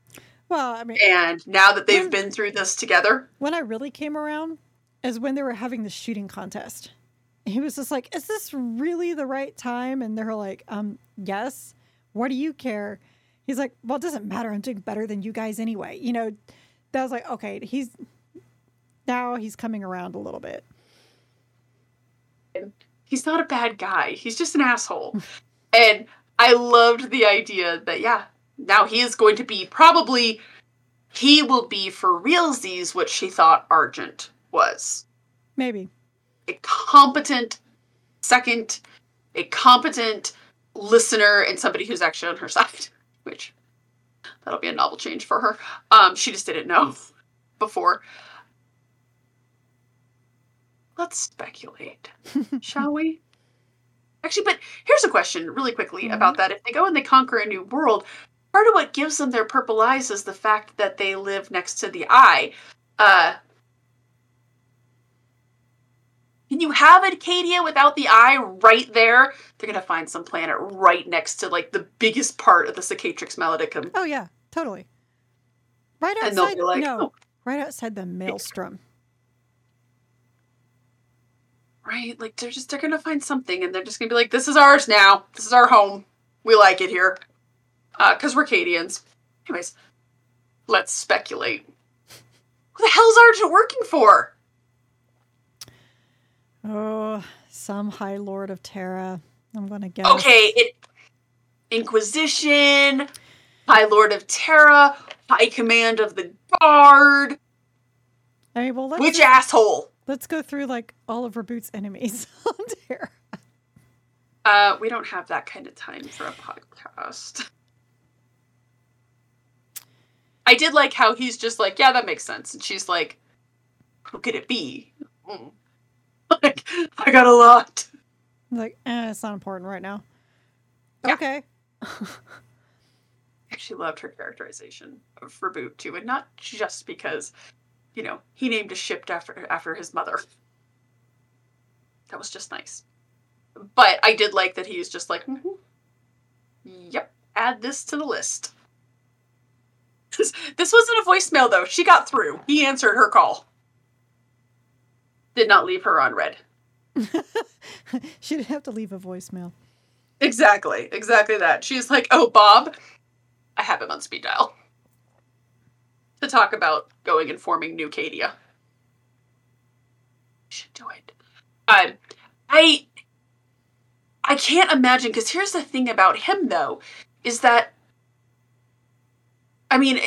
Well, I mean, And now that they've When- been through this together, when I really came around is when they were having the shooting contest. He was just like, "Is this really the right time?" And they're like, "Um, yes. What do you care?" He's like, "Well, it doesn't matter. I'm doing better than you guys anyway." You know, that was like, okay, he's now he's coming around a little bit. he's not a bad guy. He's just an asshole. and I loved the idea that yeah, now he is going to be probably he will be for realsies what she thought Argent was. Maybe. a competent second, a competent listener, and somebody who's actually on her side, which That'll be a novel change for her. Um, she just didn't know before. Let's speculate, shall we? Actually, but here's a question really quickly Mhm. about that. If they go and they conquer a new world, part of what gives them their purple eyes is the fact that they live next to the eye. Uh, can you have Acadia without the eye right there? They're gonna find some planet right next to like the biggest part of the Cicatrix Maledictum. Oh yeah, totally. Right And they'll outside. be like, no, "Oh." right outside the maelstrom. Right? Like they're just they're gonna find something and they're just gonna be like, This is ours now. This is our home. We like it here. Uh, cause we're Cadians. Anyways, let's speculate. Who the hell's Argent working for? Oh, some High Lord of Terra. I'm gonna guess. Okay, it Inquisition, High Lord of Terra, High Command of the Guard. Mean, well, let's Which asshole? let's go through like all of Roboute's enemies on Terra. Uh, we don't have that kind of time for a podcast. I did like how he's just like, yeah, that makes sense. And she's like, who could it be? Mm. Like, I got a lot. Like, eh, it's not important right now. Yeah. Okay. Actually loved her characterization of Roboute too, and not just because, you know, he named a ship after after his mother. That was just nice. But I did like that he was just like, "Mhm. yep, add this to the list. This wasn't a voicemail though. She got through. He answered her call. Did not leave her on red. she didn't have to leave a voicemail. Exactly, exactly that. She's like, "Oh, Bob, I have him on speed dial to talk about going and forming New Cadia." Should do it. Um, I, I can't imagine because here's the thing about him though, is that, I mean,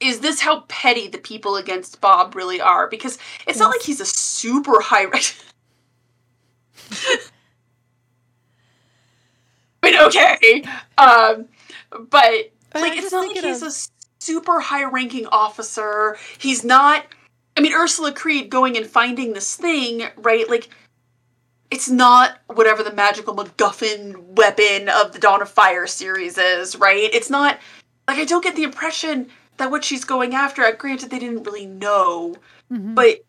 is this how petty the people against Bob really are? Because it's not like he's a super high. I mean, okay. Um, but like it's not like he's of- a super high ranking officer. He's not I mean Ursula Creed going and finding this thing, right? Like it's not whatever the magical MacGuffin weapon of the Dawn of Fire series is, right? It's not like I don't get the impression that what she's going after, I granted they didn't really know, Mhm. but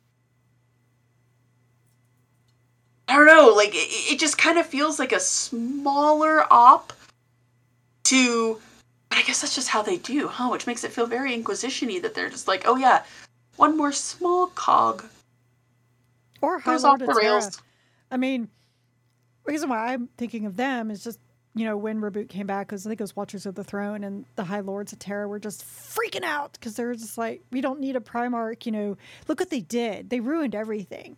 I don't know, like it, it just kind of feels like a smaller op to but I guess that's just how they do, huh? Which makes it feel very inquisition-y that they're just like, oh yeah, one more small cog or goes off the rails. I mean, reason why I'm thinking of them is just you know when Roboute came back because I think it was Watchers of the Throne and the High Lords of Terra were just freaking out because they were just like, we don't need a Primarch. You know, look what they did. They ruined everything.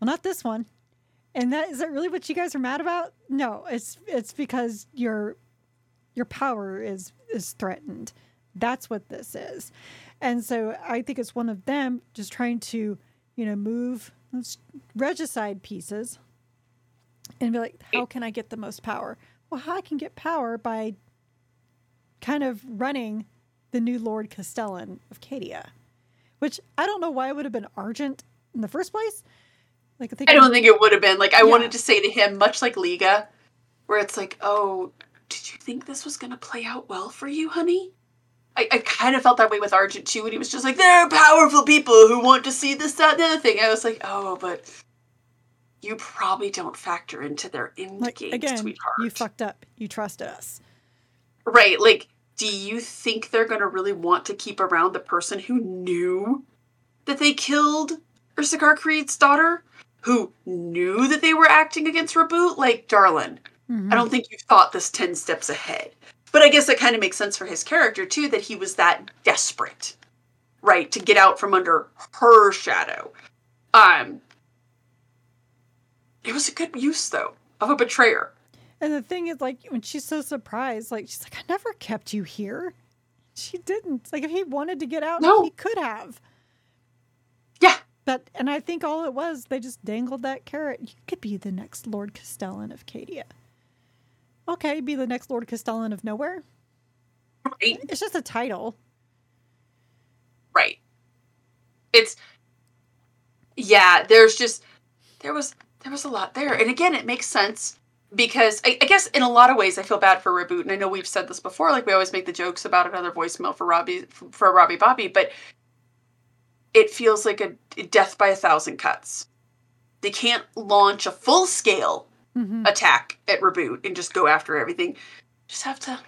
Well, not this one. And that is that really what you guys are mad about? No, it's it's because your your power is is threatened. That's what this is. And so I think it's one of them just trying to, you know, move regicide pieces and be like, how can I get the most power? Well, how I can get power by kind of running the new Lord Castellan of Cadia, which I don't know why it would have been Argent in the first place. Like I think I don't think it would have been like I Yeah. wanted to say to him, much like Liga, where it's like, oh, did you think this was gonna play out well for you, honey? I, I kind of felt that way with Argent too, and he was just like, there are powerful people who want to see this, that, and the other thing. I was like, oh, but you probably don't factor into their end like game, again, sweetheart. you fucked up. You trusted us. Right, like, do you think they're gonna really want to keep around the person who knew that they killed Ursarkar Creed's daughter? Who knew that they were acting against Roboute? Like, darling, Mhm. I don't think you thought this 10 steps ahead. But I guess that kind of makes sense for his character, too, that he was that desperate, right, to get out from under her shadow. Um, it was a good use, though, of a betrayer. And the thing is, like, when she's so surprised, like, she's like, I never kept you here. She didn't. Like, if he wanted to get out, No. he could have. Yeah, But, and I think all it was, they just dangled that carrot. You could be the next Lord Castellan of Cadia. Okay, be the next Lord Castellan of nowhere. Right. It's just a title. Right. It's yeah, there's just there was there was a lot there. And again, it makes sense because I, I, guess in a lot of ways I feel bad for Roboute, and I know we've said this before. Like we always make the jokes about another voicemail for Robbie for Robbie Bobby, but it feels like a death by a thousand cuts. They can't launch a full scale mm-hmm. attack at Roboute and just go after everything. Just have to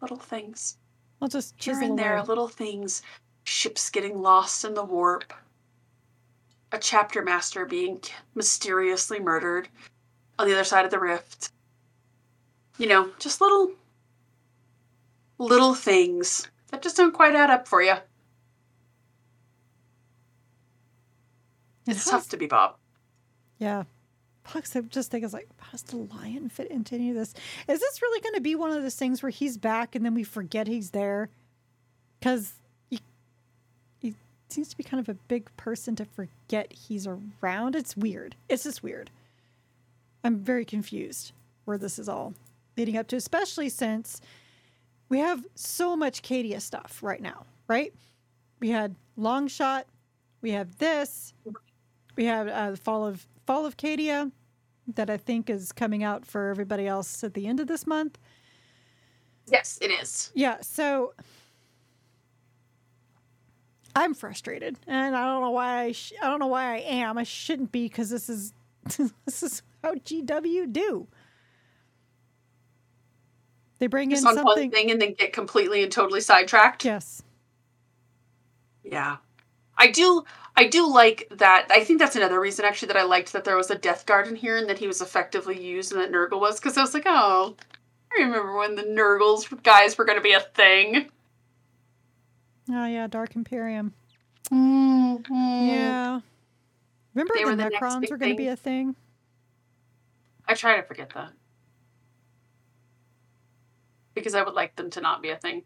little things. I'll just here and there, little things. Ships getting lost in the warp. A chapter master being mysteriously murdered on the other side of the rift. You know, just little little things that just don't quite add up for you. It's tough to be Bob. Yeah. Fox, I just think it's like, how does the lion fit into any of this? Is this really going to be one of those things where he's back and then we forget he's there? Because seems to be kind of a big person to forget he's around. It's weird. It's just weird. I'm very confused where this is all leading up to, especially since we have so much Cadia stuff right now, right? We had Long Shot, we have this, we have uh, the Fall of Fall of Cadia that I think is coming out for everybody else at the end of this month. Yes, it is. Yeah, so I'm frustrated, and I don't know why. I, sh- I don't know why I am. I shouldn't be because this is this is how GW do. They bring Just in on something one thing and then get completely and totally sidetracked. Yes. Yeah. I do I do like that. I think that's another reason actually that I liked that there was a death guard in here and that he was effectively used and that Nurgle was because I was like, oh, I remember when the Nurgles guys were going to be a thing. Oh yeah, Dark Imperium. Mm-hmm. Yeah. Remember they the, the Necrons were going to be a thing? I try to forget that. Because I would like them to not be a thing.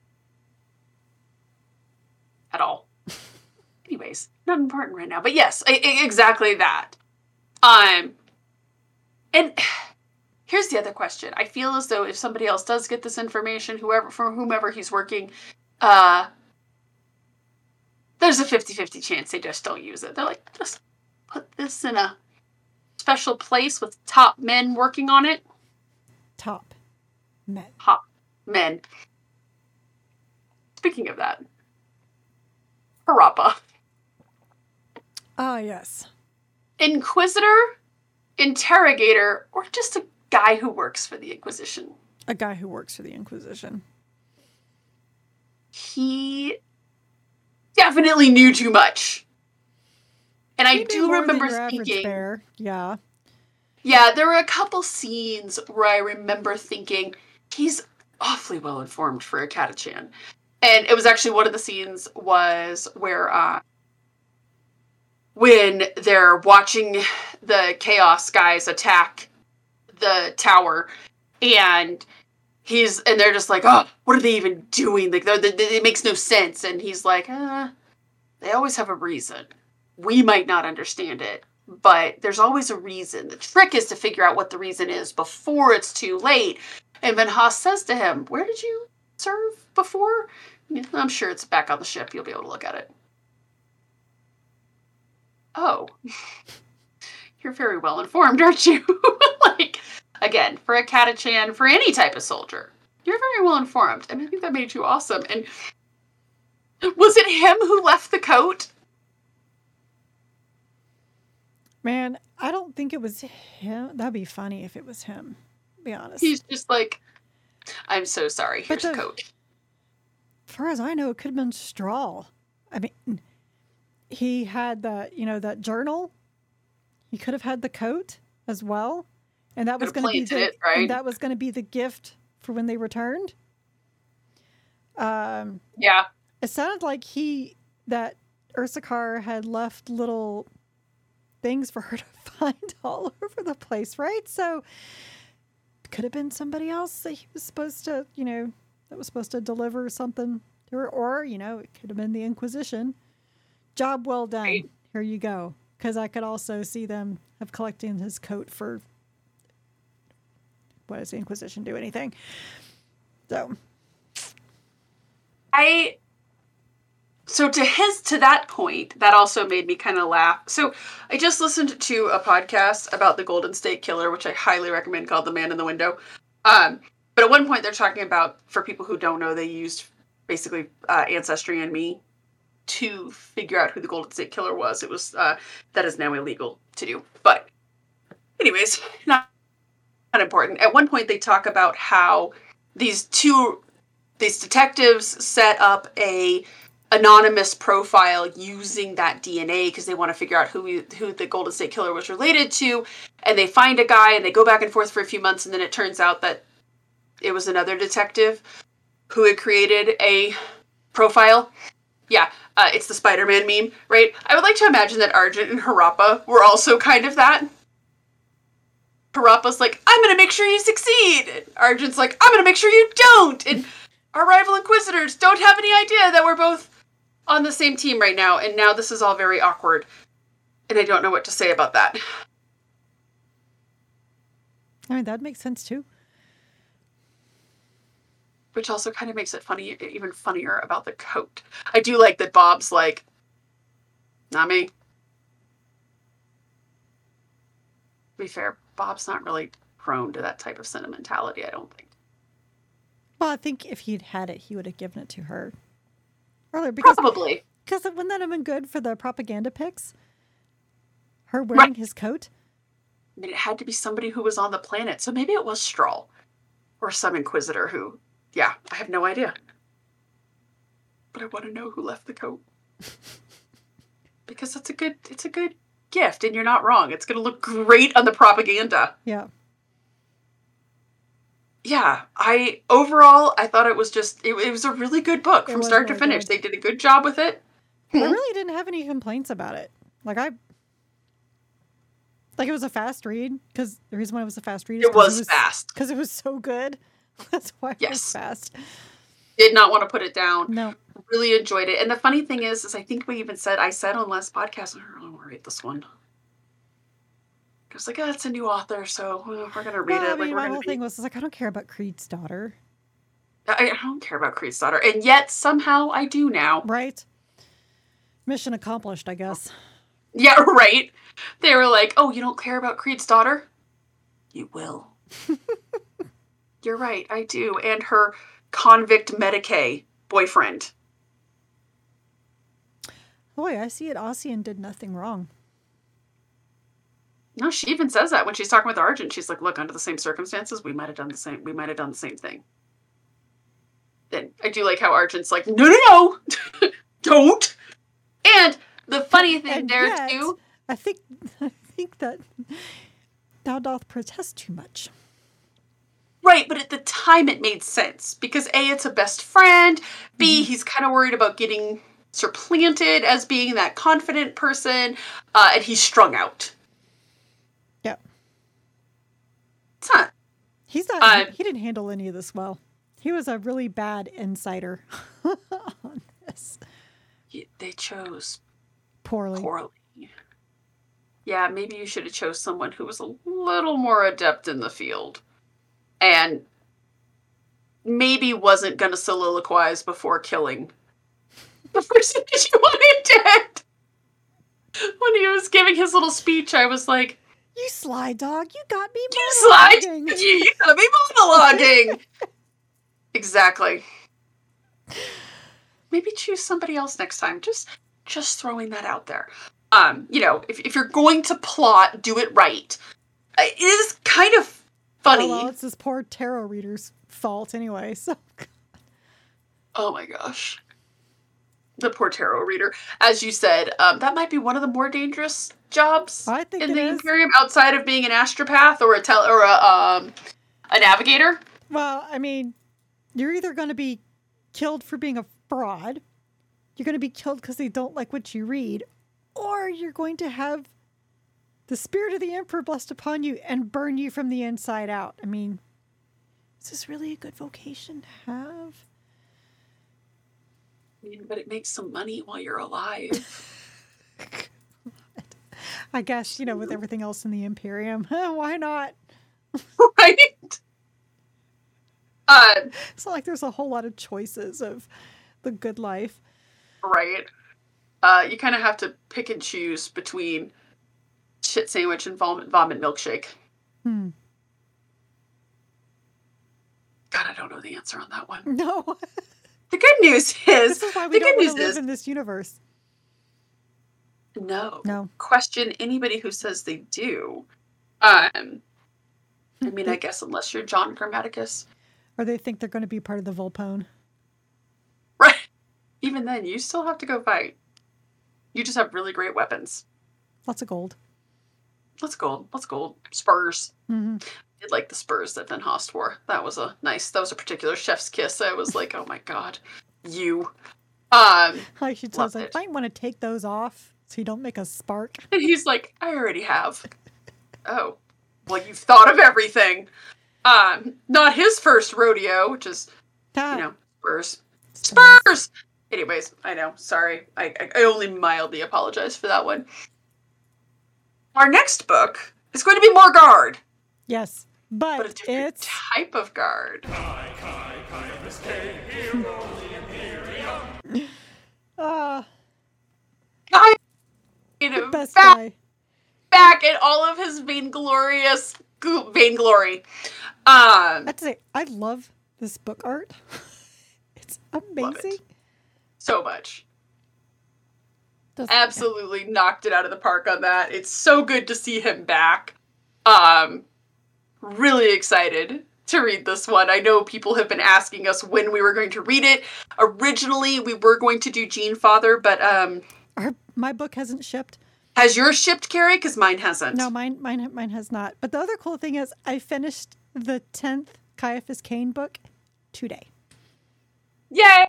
At all. Anyways, not important right now. But yes, I, I, exactly that. Um, and here's the other question. I feel as though if somebody else does get this information, whoever from whomever he's working, uh, there's a 50-50 chance they just don't use it. They're like, just put this in a special place with top men working on it. Top men. Top men. Speaking of that, Parappa. Ah, yes. Inquisitor, interrogator, or just a guy who works for the Inquisition? A guy who works for the Inquisition. He definitely knew too much. And I do remember thinking, bear. yeah, yeah, there were a couple scenes where I remember thinking he's awfully well informed for a Catachan. And it was actually one of the scenes was where uh, when they're watching the chaos guys attack the tower and he's and they're just like oh what are they even doing? Like they're, it makes no sense. And he's like uh, they always have a reason. We might not understand it but there's always a reason. The trick is to figure out what the reason is before it's too late. And Van Haas says to him where did you serve before? I'm sure it's back on the ship. You'll be able to look at it. Oh, you're very well informed, aren't you? like, again, for a Catachan, for any type of soldier, you're very well informed. And I think that made you awesome. And was it him who left the coat? Man, I don't think it was him. That'd be funny if it was him. Be honest. He's just like, I'm so sorry. Here's the, a coat. As far as I know, it could have been Strahl. I mean, he had the you know that journal. He could have had the coat as well, and that was going to be the it, right? that was going to be the gift for when they returned. Um, yeah, it sounded like he that Ursarkar had left little things for her to find all over the place, right? So could have been somebody else that he was supposed to, you know, that was supposed to deliver something to her, or you know, it could have been the Inquisition. Job well done. Right. Here you go. Because I could also see them have collected his coat for what does the Inquisition do? Anything. So I so to his to that point, that also made me kind of laugh. So I just listened to a podcast about the Golden State Killer, which I highly recommend, called "The Man in the Window." Um, but at one point, they're talking about, for people who don't know, they used basically uh, Ancestry and Me to figure out who the Golden State Killer was. It was uh, that is now illegal to do, but anyways, not not important. At one point, they talk about how these two these detectives set up a anonymous profile using that DNA because they want to figure out who who the Golden State Killer was related to, and they find a guy and they go back and forth for a few months, and then it turns out that it was another detective who had created a profile. Yeah, uh, it's the Spider-Man meme, right? I would like to imagine that Argent and Harappa were also kind of that. Harappa's like, I'm gonna make sure you succeed. And Argent's like, I'm gonna make sure you don't. And our rival Inquisitors don't have any idea that we're both on the same team right now, and now this is all very awkward. And I don't know what to say about that. I mean, that makes sense too. Which also kind of makes it funny, even funnier about the coat. I do like that Bob's like, not me. To be fair, Bob's not really prone to that type of sentimentality, I don't think. Well, I think if he'd had it, he would have given it to her earlier. Because, Probably. Because wouldn't that have been good for the propaganda pics? Her wearing right. his coat? I mean, it had to be somebody who was on the planet. So maybe it was Strahl or some Inquisitor who, yeah, I have no idea. But I want to know who left the coat. because it's a good, it's a good gift, and you're not wrong. It's going to look great on the propaganda. Yeah yeah, I overall I thought it was just it, it was a really good book it from start really to finish. Good. They did a good job with it. I hmm. really didn't have any complaints about it. Like I like it was a fast read because the reason why it was a fast read it was, it was fast because it was so good. That's why it yes. was fast. Did not want to put it down. No, really enjoyed it. And the funny thing is, is I think we even said I said on last podcast, I don't want to read this one. I was like, oh, it's a new author, so uh, we're gonna read well, it. I mean, like, my whole thing was like, I don't care about Creed's daughter. I, I don't care about Creed's daughter, and yet somehow I do now. Right. Mission accomplished, I guess. Yeah, right. They were like, "Oh, you don't care about Creed's daughter? You will." You're right, I do, and her convict Medicae boyfriend. Boy, I see it. Ossian did nothing wrong. No, she even says that when she's talking with Argent. She's like, "Look, under the same circumstances, we might have done the same. We might have done the same thing." And I do like how Argent's like, "No, no, no, don't." And the funny thing and there yet, too, I think, I think that thou doth protest too much. Right, but at the time it made sense because A, it's a best friend. B, mm-hmm. he's kind of worried about getting supplanted as being that confident person, uh, and he's strung out. Yep. It's not. He's not. Uh, he, he didn't handle any of this well. He was a really bad insider on this. They chose poorly. Poorly. Yeah, maybe you should have chose someone who was a little more adept in the field, and maybe wasn't going to soliloquize before killing the person that you wanted dead. When he was giving his little speech, I was like, you sly dog, you got me You sly you, you got me monologuing. exactly. Maybe choose somebody else next time. Just just throwing that out there. Um, you know, if, if you're going to plot, do it right. It is kind of funny. Oh, well, it's this poor tarot reader's fault anyway, so Oh my gosh. The poor tarot reader. As you said, um, that might be one of the more dangerous jobs I think in the is. Imperium outside of being an astropath or a tel or a um a navigator? Well, I mean, you're either going to be killed for being a fraud, you're going to be killed because they don't like what you read, or you're going to have the spirit of the emperor blessed upon you and burn you from the inside out. I mean, is this really a good vocation to have? I mean, but it makes some money while you're alive. I guess, you know, with everything else in the Imperium, why not? right? Uh, it's not like there's a whole lot of choices of the good life. Right. Uh, you kind of have to pick and choose between shit sandwich and vomit, vomit milkshake. Hmm. God, I don't know the answer on that one. No. The good news is, this is why we the don't good news live is in this universe. no. No. Question anybody who says they do. Um, I mean, I guess unless you're John Grammaticus, Or they think they're going to be part of the Volpone. right? Even then, you still have to go fight. You just have really great weapons. Lots of gold. Let's gold. Let's gold. Spurs. hmm did like the spurs that Van Haast wore. That was a nice. That was a particular chef's kiss. I was like, oh my god, you. Um, Like she tells, I might want to take those off so you don't make a spark. and he's like, I already have. Oh, well, you've thought of everything. Um, not his first rodeo, which is Ah, you know spurs. Spurs. Anyways, I know. Sorry, I- I only mildly apologize for that one. Our next book is going to be more guard, Yes. but a different it's type of guard. uh, I the best back, guy. back in all of his vainglorious vainglory. Um, I'd say I love this book art. it's amazing. so much. Just- Absolutely knocked it out of the park on that. It's so good to see him back. Um, really excited to read this one. I know people have been asking us when we were going to read it. Originally, we were going to do Genefather, but um, Our, my book hasn't shipped. has yours shipped, Carrie? Because mine hasn't. No, mine, mine, mine has not. But the other cool thing is, I finished the tenth Ciaphas Cain book today. Yay!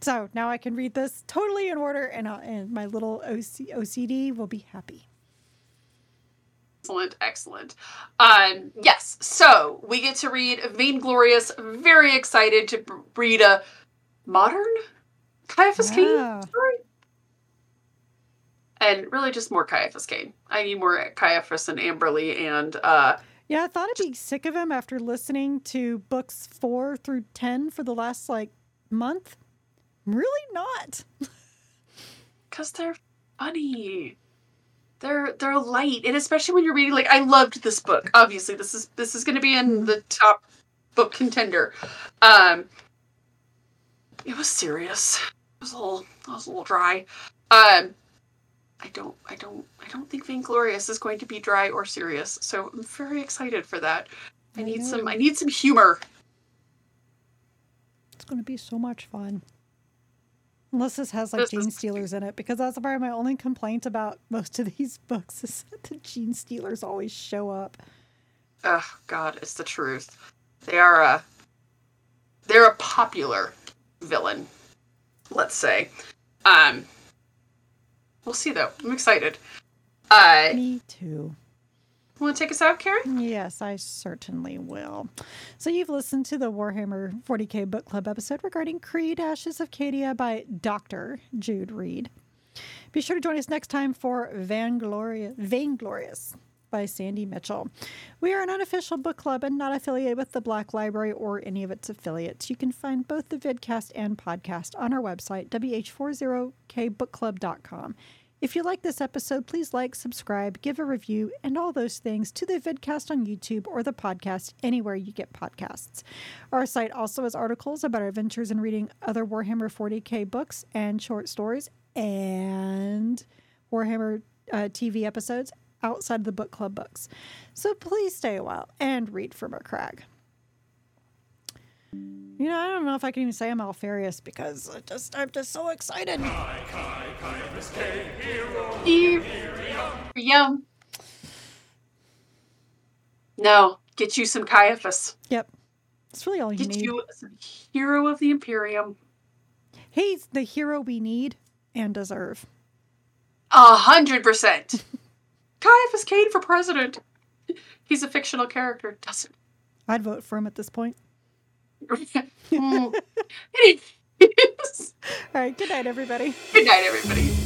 So now I can read this totally in order, and, uh, and my little OC, OCD will be happy. Excellent, excellent. Um, yes, so we get to read Vainglorious. Very excited to b- read a modern Ciaphas Cain Wow. story. And really just more Ciaphas Cain. I need more Ciaphas and Amberley and uh Yeah, I thought I'd be sick of him after listening to books four through ten for the last like month. Really not. because they're funny. They're they're light, and especially when you're reading. Like I loved this book. Obviously, this is this is going to be in the top book contender. Um, it was serious. It was a little it was a little dry. Um, I don't I don't I don't think Vainglorious is going to be dry or serious. So I'm very excited for that. I need some I need some humor. It's going to be so much fun. Unless this has like This gene is- stealers in it, because that's probably my only complaint about most of these books is that the genestealers always show up. Oh God, it's the truth. They are a they're a popular villain, let's say. Um we'll see though. I'm excited. Uh Me too. Wanna take us out, Carrie? Yes, I certainly will. So you've listened to the Warhammer 40k book club episode regarding Creed Ashes of Cadia by Dr. Jude Reid. Be sure to join us next time for Vanglorious, Vainglorious by Sandy Mitchell. We are an unofficial book club and not affiliated with the Black Library or any of its affiliates. You can find both the vidcast and podcast on our website, wh40kbookclub.com. If you like this episode, please like, subscribe, give a review, and all those things to the vidcast on YouTube or the podcast anywhere you get podcasts. Our site also has articles about our adventures in reading other Warhammer 40k books and short stories and Warhammer uh, TV episodes outside of the book club books. So please stay a while and read from a crag. You know, I don't know if I can even say I'm Alpharius because I just I'm just so excited. Yum. No, get you some Ciaphas. Yep. That's really all you Get need. you some hero of the Imperium. He's the hero we need and deserve. A hundred percent. Ciaphas Cain for president. He's a fictional character, doesn't I'd vote for him at this point. Mm. All right, good night, everybody. Good night, everybody.